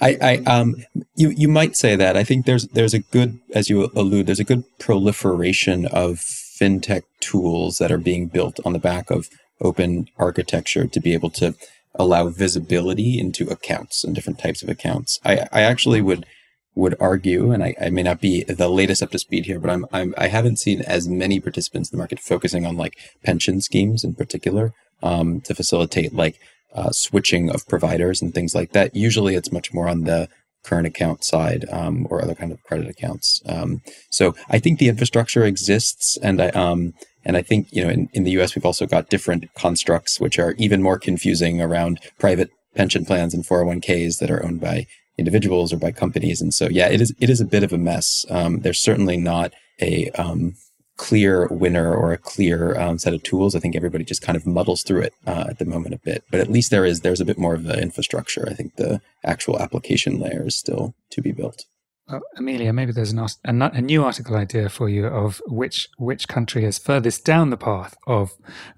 I, I um, you you might say that. I think there's there's a good, as you allude, there's a good proliferation of fintech tools that are being built on the back of open architecture to be able to allow visibility into accounts and different types of accounts. I, I actually would would argue, and I, I, may not be the latest up to speed here, but I'm, I'm I haven't seen as many participants in the market focusing on like pension schemes in particular um, to facilitate like uh, switching of providers and things like that. Usually, it's much more on the current account side um, or other kind of credit accounts. Um, so I think the infrastructure exists, and I um, and I think, you know, in, in the US, we've also got different constructs, which are even more confusing around private pension plans and 401ks that are owned by individuals or by companies. And so, yeah, it is, it is a bit of a mess. Um, there's certainly not a, um, clear winner or a clear um, set of tools. I think everybody just kind of muddles through it uh, at the moment a bit. But at least there is there's a bit more of the infrastructure. I think the actual application layer is still to be built. Well, Amelia, maybe there's an, a, a new article idea for you of which which country is furthest down the path of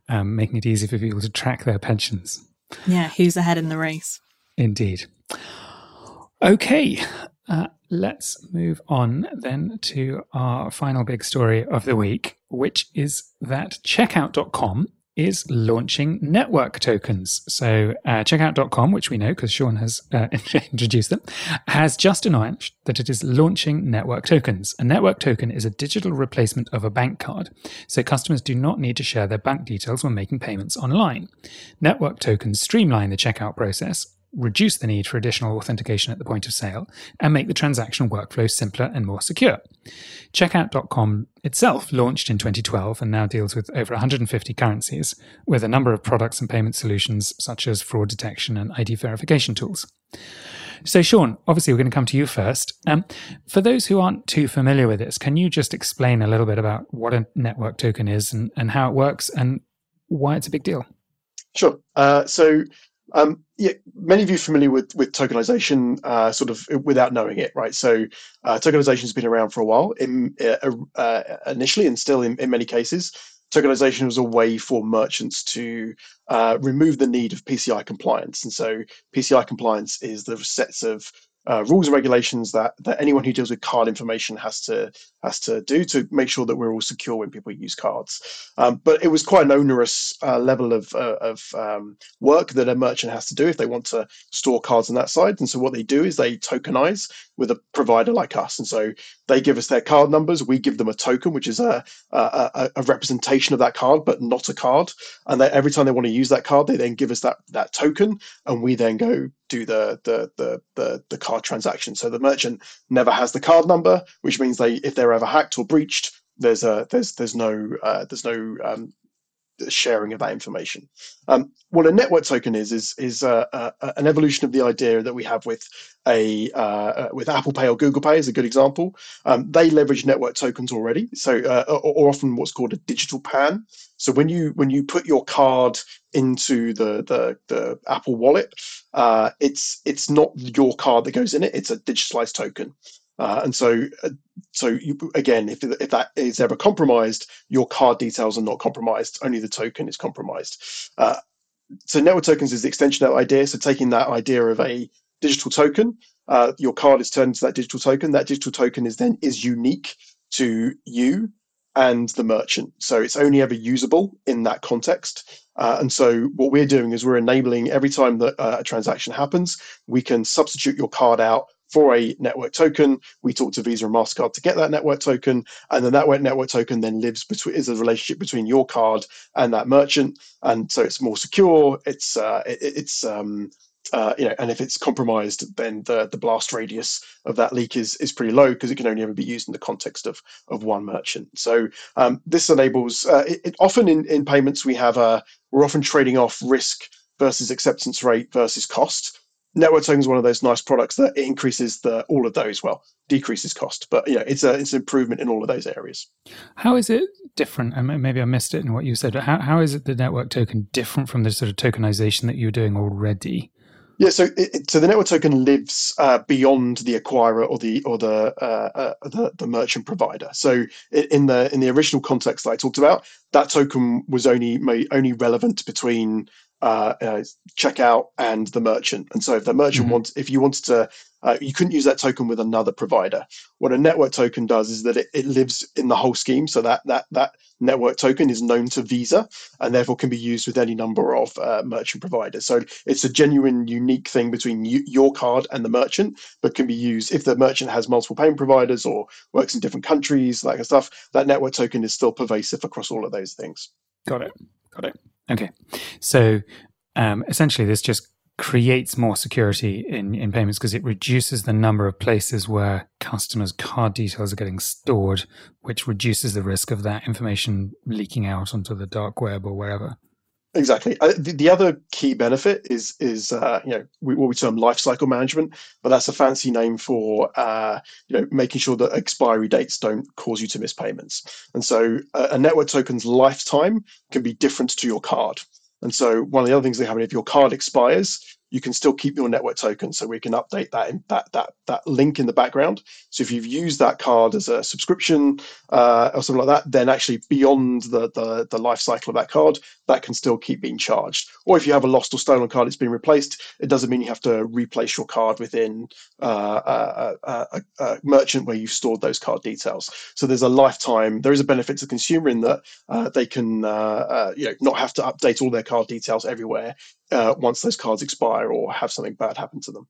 um, making it easy for people to track their pensions. Yeah, who's ahead in the race? Indeed. Okay, uh, let's move on then to our final big story of the week, which is that checkout.com is launching network tokens. So, uh, checkout.com, which we know because Shaun has uh, introduced them, has just announced that it is launching network tokens. A network token is a digital replacement of a bank card, so customers do not need to share their bank details when making payments online. Network tokens streamline the checkout process reduce the need for additional authentication at the point of sale, and make the transaction workflow simpler and more secure. Checkout.com itself launched in 2012 and now deals with over 150 currencies, with a number of products and payment solutions such as fraud detection and ID verification tools. So, Shaun, obviously, we're going to come to you first. Um, for those who aren't too familiar with this, can you just explain a little bit about what a network token is and, and how it works and why it's a big deal? Sure. Uh, so, um, yeah, many of you are familiar with with tokenization, uh, sort of without knowing it, right? So, uh, tokenization has been around for a while, in, uh, uh, initially, and still in, in many cases. Tokenization was a way for merchants to uh, remove the need of PCI compliance, and so PCI compliance is the sets of uh, rules and regulations that that anyone who deals with card information has to has to do to make sure that we're all secure when people use cards. Um, but it was quite an onerous uh, level of uh, of um, work that a merchant has to do if they want to store cards on that side. And so what they do is they tokenize with a provider like us, and so they give us their card numbers. We give them a token, which is a a, a representation of that card, but not a card. And every time they want to use that card, they then give us that that token, and we then go do the the the the, the card transaction. So the merchant never has the card number, which means they if they're ever hacked or breached, there's a there's there's no uh, there's no um, sharing of that information. Um, what a network token is is is uh, uh, an evolution of the idea that we have with a uh, uh, with Apple Pay or Google Pay is a good example. Um, they leverage network tokens already, so uh, or, or, often what's called a digital PAN. So when you when you put your card into the the, the Apple Wallet, uh, it's it's not your card that goes in it; it's a digitalized token. Uh, and so, uh, so you, again, if, if that is ever compromised, your card details are not compromised. Only the token is compromised. Uh, so network tokens is the extension of that idea. So taking that idea of a digital token, uh, your card is turned into that digital token. That digital token is then is unique to you and the merchant. So it's only ever usable in that context. Uh, and so what we're doing is we're enabling every time that uh, a transaction happens, we can substitute your card out for a network token. We talk to Visa and Mastercard to get that network token, and then that network token then lives between is a relationship between your card and that merchant, and so it's more secure. It's uh, it, it's um, uh, you know, and if it's compromised, then the the blast radius of that leak is is pretty low because it can only ever be used in the context of of one merchant. So um, this enables uh, it, it, often in in payments we have a we're often trading off risk versus acceptance rate versus cost network token is one of those nice products that increases the all of those well decreases cost but yeah it's a it's an improvement in all of those areas how is it different and maybe i missed it in what you said how, how is it the network token different from the sort of tokenization that you're doing already yeah, so it, so the network token lives uh, beyond the acquirer or the or the, uh, uh, the the merchant provider. So in the in the original context that I talked about, that token was only only relevant between uh, uh, checkout and the merchant. And so if the merchant mm-hmm. wants, if you wanted to, uh, you couldn't use that token with another provider. What a network token does is that it, it lives in the whole scheme. So that that that network token is known to Visa and therefore can be used with any number of uh, merchant providers. So it's a genuine, unique thing between you, your card and the merchant, but can be used if the merchant has multiple payment providers or works in different countries, that kind of stuff. That network token is still pervasive across all of those things. Got it. Got it. Okay. So um, essentially, this just creates more security in, in payments because it reduces the number of places where customers' card details are getting stored, which reduces the risk of that information leaking out onto the dark web or wherever. Exactly. Uh, the, the, other key benefit is is uh, you know we, what we term lifecycle management, but that's a fancy name for uh, you know making sure that expiry dates don't cause you to miss payments. And so uh, a network token's lifetime can be different to your card. And so one of the other things that happen if your card expires, you can still keep your network token. So we can update that in that that that link in the background. So if you've used that card as a subscription uh, or something like that, then actually beyond the, the the life cycle of that card, that can still keep being charged. Or if you have a lost or stolen card, it's been replaced. It doesn't mean you have to replace your card within uh, a, a, a, merchant where you've stored those card details. So there's a lifetime. There is a benefit to the consumer in that uh, they can uh, uh, you know not have to update all their card details everywhere uh, once those cards expire or have something bad happen to them.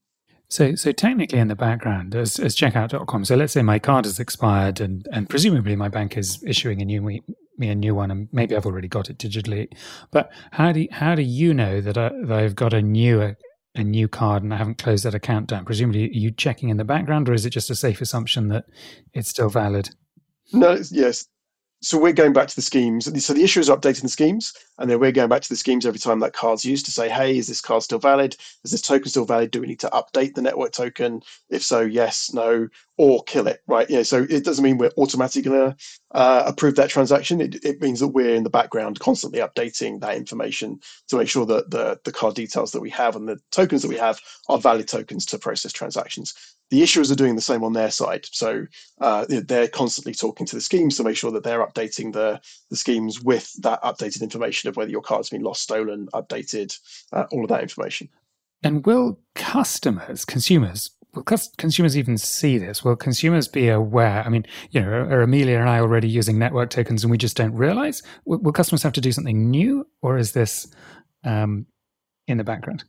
So, so technically, in the background, as, as checkout.com, so let's say my card has expired, and and presumably my bank is issuing a new me, me a new one, and maybe I've already got it digitally. But how do how do you know that, I, that I've got a new a new card and I haven't closed that account down, presumably are you checking in the background, or is it just a safe assumption that it's still valid? No, yes. So we're going back to the schemes. So the issue is updating the schemes, and then we're going back to the schemes every time that card's used to say, "Hey, is this card still valid? Is this token still valid? Do we need to update the network token? If so, yes, no, or kill it." Right? Yeah. So it doesn't mean we're automatically going to uh, approve that transaction. It, it means that we're in the background constantly updating that information to make sure that the the card details that we have and the tokens that we have are valid tokens to process transactions the issuers are doing the same on their side. So uh, they're constantly talking to the schemes to make sure that they're updating the, the schemes with that updated information of whether your card's been lost, stolen, updated, uh, all of that information. And will customers, consumers, will consumers even see this? Will consumers be aware? I mean, you know, are Amelia and I already using network tokens and we just don't realize? Will, will customers have to do something new, or is this um, in the background?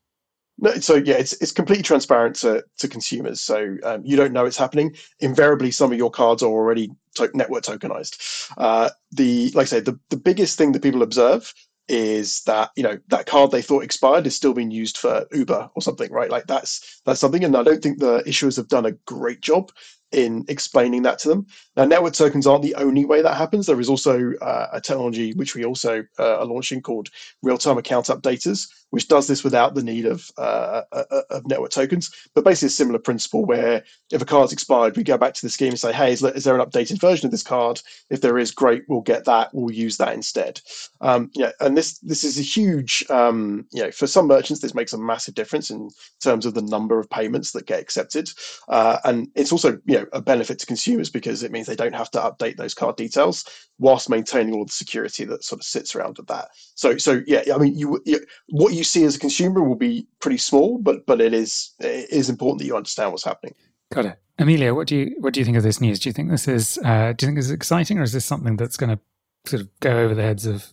No, so yeah, it's it's completely transparent to, to consumers. So um, you don't know it's happening. Invariably, some of your cards are already to- network tokenized. Uh, the like I say, the, the biggest thing that people observe is that you know that card they thought expired is still being used for Uber or something, right? Like that's that's something, and I don't think the issuers have done a great job in explaining that to them. Now, network tokens aren't the only way that happens. There is also uh, a technology which we also uh, are launching called real-time account updaters, which does this without the need of uh, uh, uh, of network tokens. But basically, a similar principle where if a card's expired, we go back to the scheme and say, "Hey, is, there an updated version of this card? If there is, great, we'll get that. We'll use that instead." Um, yeah, and this this is a huge, um, you know, for some merchants, this makes a massive difference in terms of the number of payments that get accepted, uh, and it's also you know a benefit to consumers because it means they don't have to update those card details whilst maintaining all the security that sort of sits around at that. So, so yeah, I mean, you, you, what you see as a consumer will be pretty small, but but it is it is important that you understand what's happening. Got it, Amelia. What do you what do you think of this news? Do you think this is uh, do you think this is exciting, or is this something that's going to sort of go over the heads of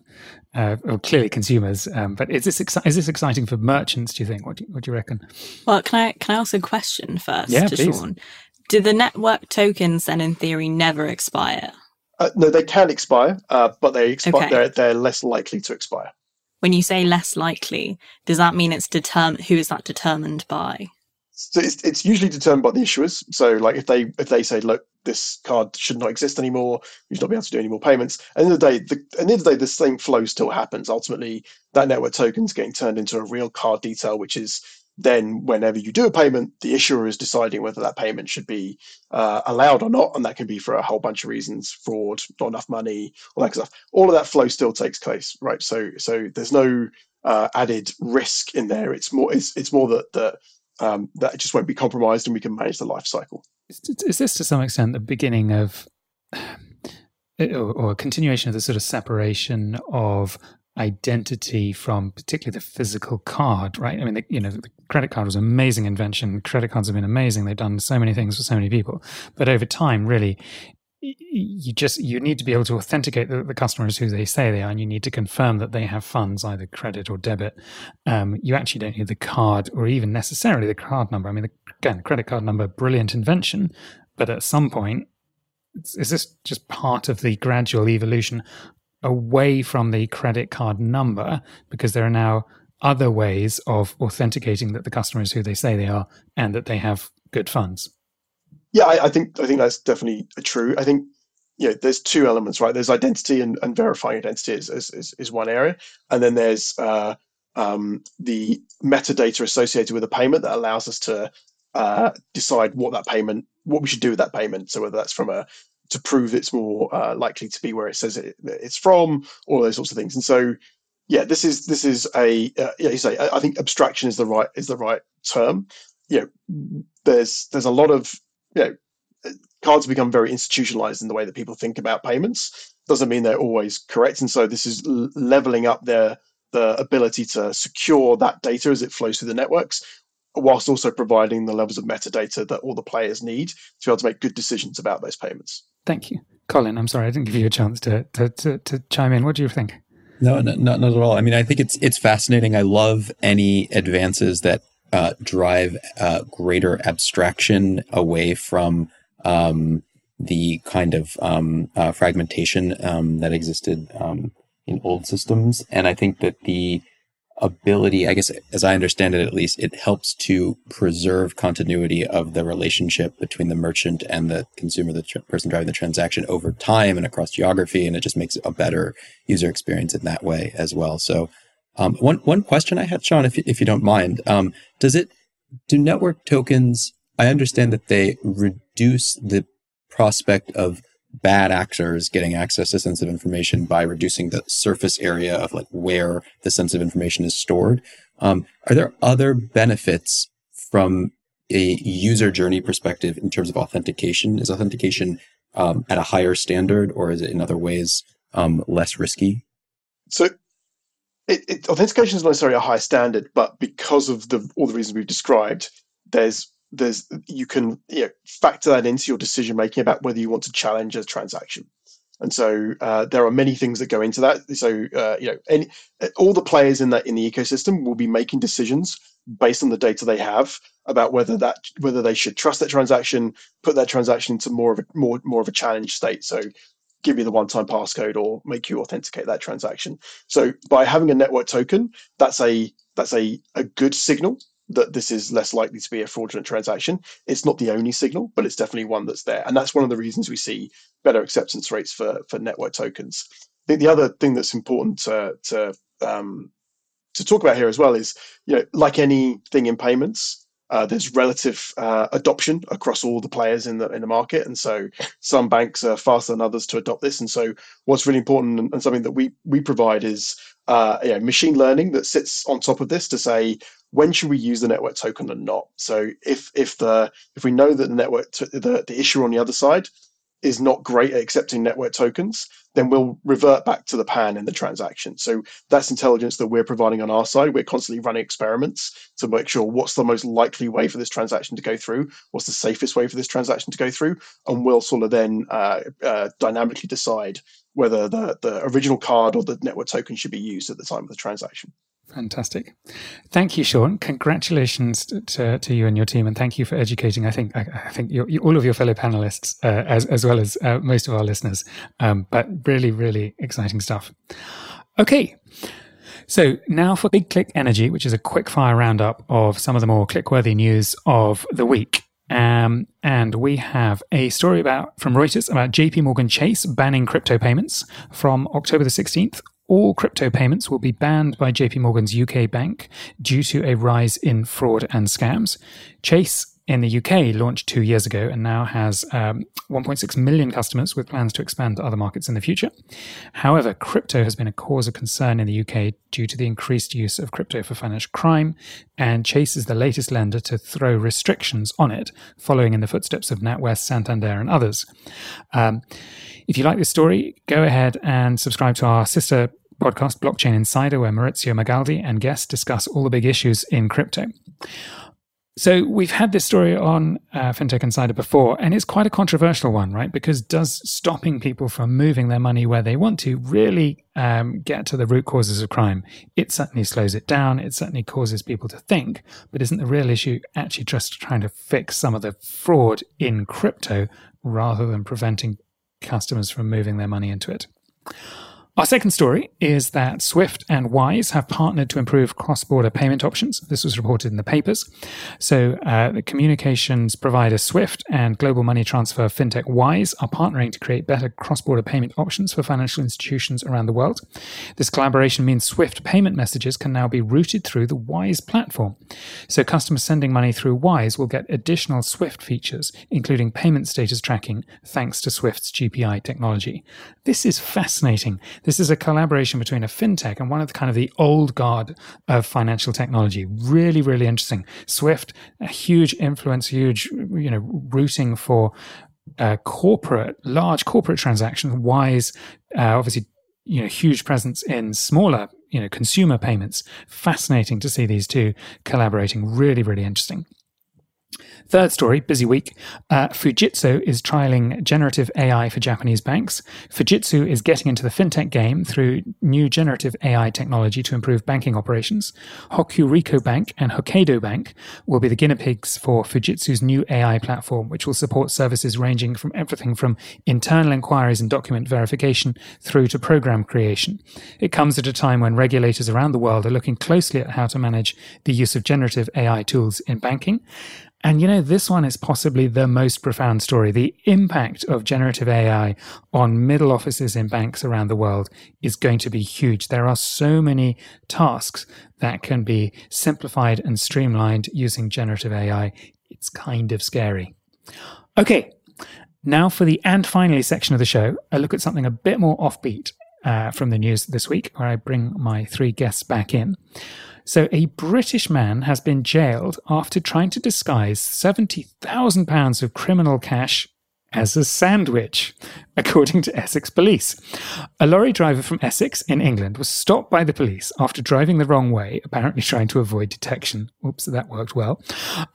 uh, well, clearly consumers. Um, but is this exci- is this exciting for merchants? Do you think? What do you, what do you reckon? Well, can I can I ask a question first yeah, to please. Shaun? Do the network tokens then, in theory, never expire? Uh, no, they can expire, uh, but they expire. Okay. They're, they're less likely to expire. When you say less likely, does that mean it's determined? Who is that determined by? So it's, it's usually determined by the issuers. So like if they if they say, look, this card should not exist anymore, you should not be able to do any more payments. At the end of the day, the, at the end of the day, the same flow still happens. Ultimately, that network token is getting turned into a real card detail, which is then whenever you do a payment, the issuer is deciding whether that payment should be uh, allowed or not, and that can be for a whole bunch of reasons: fraud, not enough money, all that stuff. All of that flow still takes place, right? So, so there's no uh, added risk in there. It's more, it's, it's more that that um, that just won't be compromised, and we can manage the life cycle. Is, is this to some extent the beginning of? Or a continuation of the sort of separation of identity from particularly the physical card, right? I mean, the, you know, the credit card was an amazing invention. Credit cards have been amazing. They've done so many things for so many people. But over time, really, you just you need to be able to authenticate the, the, customers who they say they are, and you need to confirm that they have funds, either credit or debit. Um, you actually don't need the card or even necessarily the card number. I mean, the, again, the credit card number, brilliant invention, but at some point, is this just part of the gradual evolution away from the credit card number because there are now other ways of authenticating that the customer is who they say they are and that they have good funds. Yeah, I, I think I think that's definitely true. I think you know, there's two elements, right? There's identity and, and verifying identity is, is, is one area, and then there's uh, um, the metadata associated with a payment that allows us to uh, decide what that payment, what we should do with that payment. So whether that's from a to prove it's more uh, likely to be where it says it, it's from, all those sorts of things. And so, yeah, this is this is a uh, yeah, you say I, think abstraction is the right is the right term. You know, there's there's a lot of you know cards become very institutionalized in the way that people think about payments. Doesn't mean they're always correct, and so this is leveling up their the ability to secure that data as it flows through the networks whilst also providing the levels of metadata that all the players need to be able to make good decisions about those payments. Thank you. Collin, I'm sorry I didn't give you a chance to, to, to, to chime in. What do you think? No, no, not, not at all. I mean, I think it's it's fascinating. I love any advances that uh, drive uh, greater abstraction away from um, the kind of um, uh, fragmentation um, that existed um, in old systems. And I think that the ability, I guess, as I understand it at least, it helps to preserve continuity of the relationship between the merchant and the consumer, the tr- person driving the transaction over time and across geography. And it just makes a better user experience in that way as well. So, um, one, one question I had, Shaun, if, if you don't mind, um, does it, do network tokens, I understand that they reduce the prospect of bad actors getting access to sensitive information by reducing the surface area of like where the sensitive information is stored. Um, are there other benefits from a user journey perspective in terms of authentication? Is authentication um, at a higher standard, or is it in other ways um, less risky? So, it, it, authentication is necessarily a high standard, but because of the all the reasons we've described, there's there's you can you know, factor that into your decision making about whether you want to challenge a transaction. And so uh, there are many things that go into that. So uh, you know, any, all the players in that in the ecosystem will be making decisions based on the data they have about whether that whether they should trust that transaction, put that transaction into more of a more more of a challenge state. So give you the one-time passcode or make you authenticate that transaction. So by having a network token, that's a that's a, a good signal that this is less likely to be a fraudulent transaction. It's not the only signal, but it's definitely one that's there. And that's one of the reasons we see better acceptance rates for, for network tokens. I think the other thing that's important to, to, um, to talk about here as well is, you know, like anything in payments, uh, there's relative uh, adoption across all the players in the in the market, and so some banks are faster than others to adopt this. And so, what's really important and, something that we we provide is uh, you know, machine learning that sits on top of this to say when should we use the network token and not. So if if the if we know that the network t- the the issuer on the other side is not great at accepting network tokens, then we'll revert back to the pan in the transaction. So that's intelligence that we're providing on our side. We're constantly running experiments to make sure what's the most likely way for this transaction to go through, what's the safest way for this transaction to go through, and we'll sort of then uh, uh, dynamically decide whether the, the original card or the network token should be used at the time of the transaction. Fantastic. Thank you, Shaun. Congratulations to, to you and your team, and thank you for educating. I think I, I think you, all of your fellow panelists, uh, as as well as uh, most of our listeners. Um, but really, really exciting stuff. Okay, so now for Big Click Energy, which is a quick fire roundup of some of the more click-worthy news of the week. Um, and we have a story about from Reuters about JP Morgan Chase banning crypto payments from October the 16th all crypto payments will be banned by JP Morgan's UK bank due to a rise in fraud and scams. Chase in the UK launched two years ago and now has um, 1.6 million customers with plans to expand to other markets in the future. However, crypto has been a cause of concern in the UK due to the increased use of crypto for financial crime, and Chase is the latest lender to throw restrictions on it, following in the footsteps of NatWest, Santander, and others. Um, if you like this story, go ahead and subscribe to our sister podcast, Blockchain Insider, where Maurizio Magaldi and guests discuss all the big issues in crypto. So we've had this story on uh, FinTech Insider before, and it's quite a controversial one, right? Because does stopping people from moving their money where they want to really um, get to the root causes of crime? It certainly slows it down. It certainly causes people to think, but isn't the real issue actually just trying to fix some of the fraud in crypto rather than preventing customers from moving their money into it? Our second story is that Swift and Wise have partnered to improve cross border payment options. This was reported in the papers. So, uh, the communications provider Swift and global money transfer fintech Wise are partnering to create better cross border payment options for financial institutions around the world. This collaboration means Swift payment messages can now be routed through the Wise platform. So, customers sending money through Wise will get additional Swift features, including payment status tracking, thanks to Swift's GPI technology. This is fascinating. This is a collaboration between a fintech and one of the kind of the old guard of financial technology. Really, really interesting. Swift, a huge influence, huge, you know, rooting for uh, corporate, large corporate transactions. Wise, uh, obviously, you know, huge presence in smaller, you know, consumer payments. Fascinating to see these two collaborating. Really, really interesting. Third story, busy week. Uh, Fujitsu is trialing generative AI for Japanese banks. Fujitsu is getting into the fintech game through new generative AI technology to improve banking operations. Hokuriku Bank and Hokkaido Bank will be the guinea pigs for Fujitsu's new AI platform, which will support services ranging from everything from internal inquiries and document verification through to program creation. It comes at a time when regulators around the world are looking closely at how to manage the use of generative AI tools in banking. And you know, this one is possibly the most profound story. The impact of generative AI on middle offices in banks around the world is going to be huge. There are so many tasks that can be simplified and streamlined using generative AI. It's kind of scary. Okay. Now for the and finally section of the show, a look at something a bit more offbeat uh, from the news this week, where I bring my three guests back in. So, a British man has been jailed after trying to disguise £70,000 of criminal cash as a sandwich, according to Essex police. A lorry driver from Essex in England was stopped by the police after driving the wrong way, apparently trying to avoid detection. Oops, that worked well.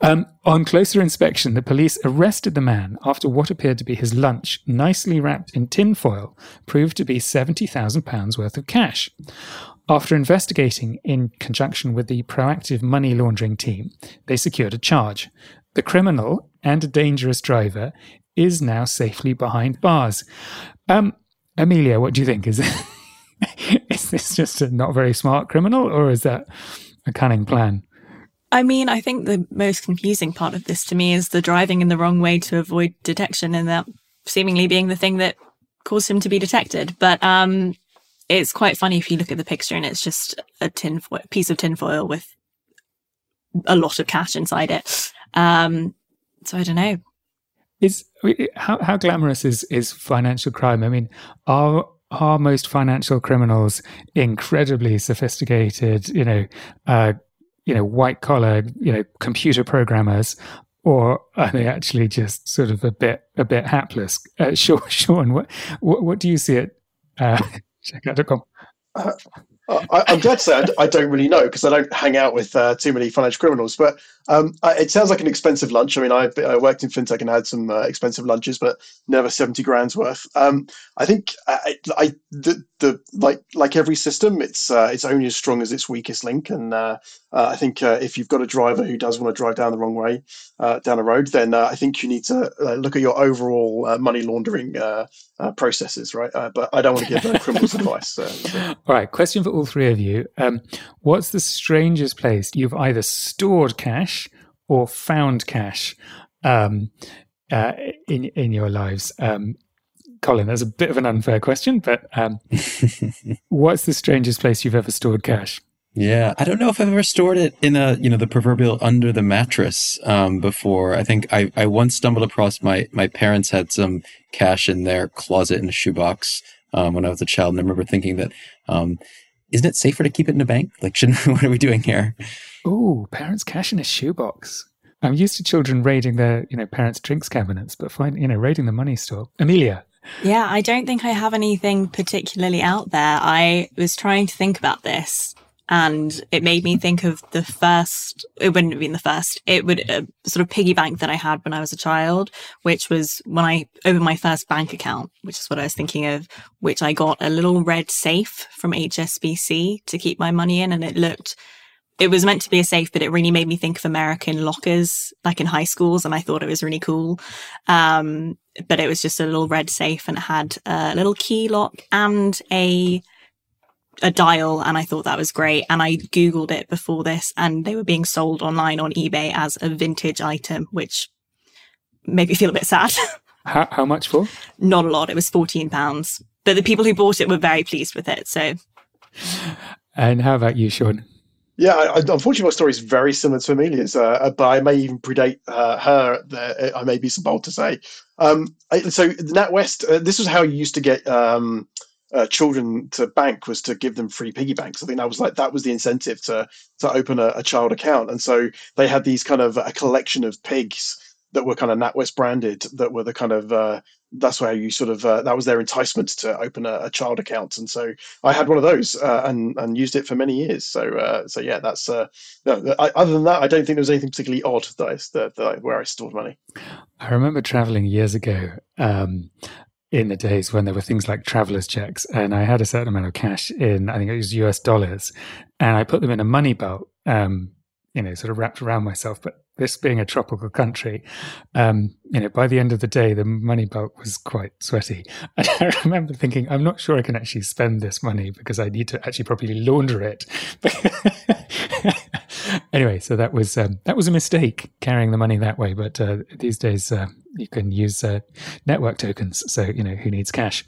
Um, on closer inspection, the police arrested the man after what appeared to be his lunch, nicely wrapped in tinfoil, proved to be £70,000 worth of cash. After investigating in conjunction with the proactive money laundering team, they secured a charge. The criminal and a dangerous driver is now safely behind bars. Um, Amelia, what do you think? Is is this just a not very smart criminal, or is that a cunning plan? I mean, I think the most confusing part of this to me is the driving in the wrong way to avoid detection, and that seemingly being the thing that caused him to be detected. But um, it's quite funny if you look at the picture and it's just a tin foil, piece of tinfoil with a lot of cash inside it. Um, so I don't know. Is how how glamorous is is financial crime? I mean, are are most financial criminals incredibly sophisticated? You know, uh, you know, white collar, you know, computer programmers, or are they actually just sort of a bit a bit hapless? Uh, Shaun, Shaun what, what, what do you see it? Uh, checkout.com. Uh, I, am glad to say I, I, don't really know because I don't hang out with uh, too many financial criminals. But um, it sounds like an expensive lunch. I mean, I, I worked in fintech and had some uh, expensive lunches, but never seventy grand's worth. Um, I think I, the, the like like every system, it's uh, it's only as strong as its weakest link. And uh, uh, I think if you've got a driver who does want to drive down the wrong way down a road, then I think you need to look at your overall money laundering processes, right? but I don't want to give criminals advice. So. All right, question for all three of you. Um, what's the strangest place you've either stored cash or found cash um, uh, in in your lives? Um, Collin, that's a bit of an unfair question, but um, what's the strangest place you've ever stored cash? Yeah, I don't know if I've ever stored it in a you know the proverbial under the mattress um, before. I think I, I once stumbled across my my parents had some cash in their closet in a shoebox um, when I was a child, and I remember thinking that um, isn't it safer to keep it in a bank? Like, shouldn't what are we doing here? Oh, parents' cash in a shoebox. I'm used to children raiding their, you know, parents' drinks cabinets, but find, you know, raiding the money store. Amelia. Yeah, I don't think I have anything particularly out there. I was trying to think about this and it made me think of the first it wouldn't have been the first it would uh, sort of piggy bank that i had when i was a child which was when i opened my first bank account which is what i was thinking of which i got a little red safe from hsbc to keep my money in and it looked it was meant to be a safe but it really made me think of american lockers like in high schools and i thought it was really cool um, but it was just a little red safe and it had a little key lock and a a dial and I thought that was great. And I Googled it before this and they were being sold online on eBay as a vintage item, which made me feel a bit sad. how, how much for? Not a lot. It was 14 pounds, but the people who bought it were very pleased with it. So. And how about you, Shaun? Yeah, I, unfortunately, my story is very similar to Amelia's, uh, uh but I may even predate uh, her. I may be so bold to say. Um, I, so, NatWest, uh, this was how you used to get um, uh, children to bank was to give them free piggy banks. I think that was like that was the incentive to to open a, a child account, and so they had these kind of a collection of pigs that were kind of NatWest branded that were the kind of uh, that's where you sort of uh, that was their enticement to open a, a, child account, and so I had one of those uh, and and used it for many years. So uh, so yeah, that's uh, no, I, other than that, I don't think there was anything particularly odd that I, that, that I, where I stored money. I remember traveling years ago. Um, in the days when there were things like traveler's checks, and I had a certain amount of cash in, I think it was US dollars, and I put them in a money belt, um, you know, sort of wrapped around myself. But this being a tropical country, um, you know, by the end of the day, the money belt was quite sweaty. And I remember thinking, I'm not sure I can actually spend this money because I need to actually properly launder it. anyway, so that was um, that was a mistake carrying the money that way. But uh, these days, uh, you can use uh, network tokens. So you know, who needs cash?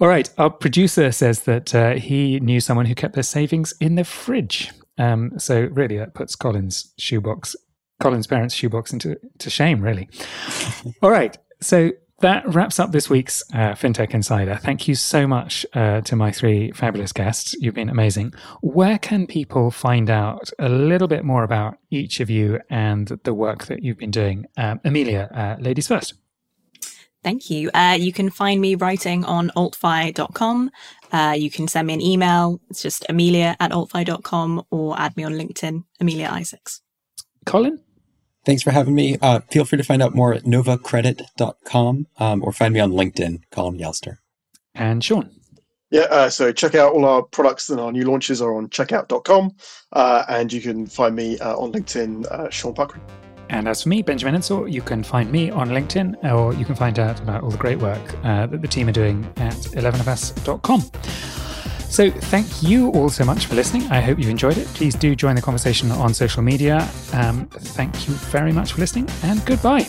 All right, our producer says that uh, he knew someone who kept their savings in the fridge. Um, so really, that puts Collin's shoebox Collin's parents' shoebox into to shame, really. All right. So that wraps up this week's uh, FinTech Insider. Thank you so much uh, to my three fabulous guests. You've been amazing. Where can people find out a little bit more about each of you and the work that you've been doing? Um, Amelia, uh, ladies first. Thank you. Uh, you can find me writing on altfi.com. Uh, you can send me an email. It's just amelia at altfi.com or add me on LinkedIn, Amelia Isaacs. Collin? Thanks for having me. Uh, feel free to find out more at novacredit.com um, or find me on LinkedIn, Collin Galster. And Shaun. Yeah, uh, so check out all our products and our new launches are on checkout.com. Uh, and you can find me uh, on LinkedIn, uh, Shaun Puckrin. And as for me, Benjamin Ensor, you can find me on LinkedIn or you can find out about all the great work uh, that the team are doing at 11fs.com. So, thank you all so much for listening. I hope you enjoyed it. Please do join the conversation on social media. Um, thank you very much for listening, and goodbye.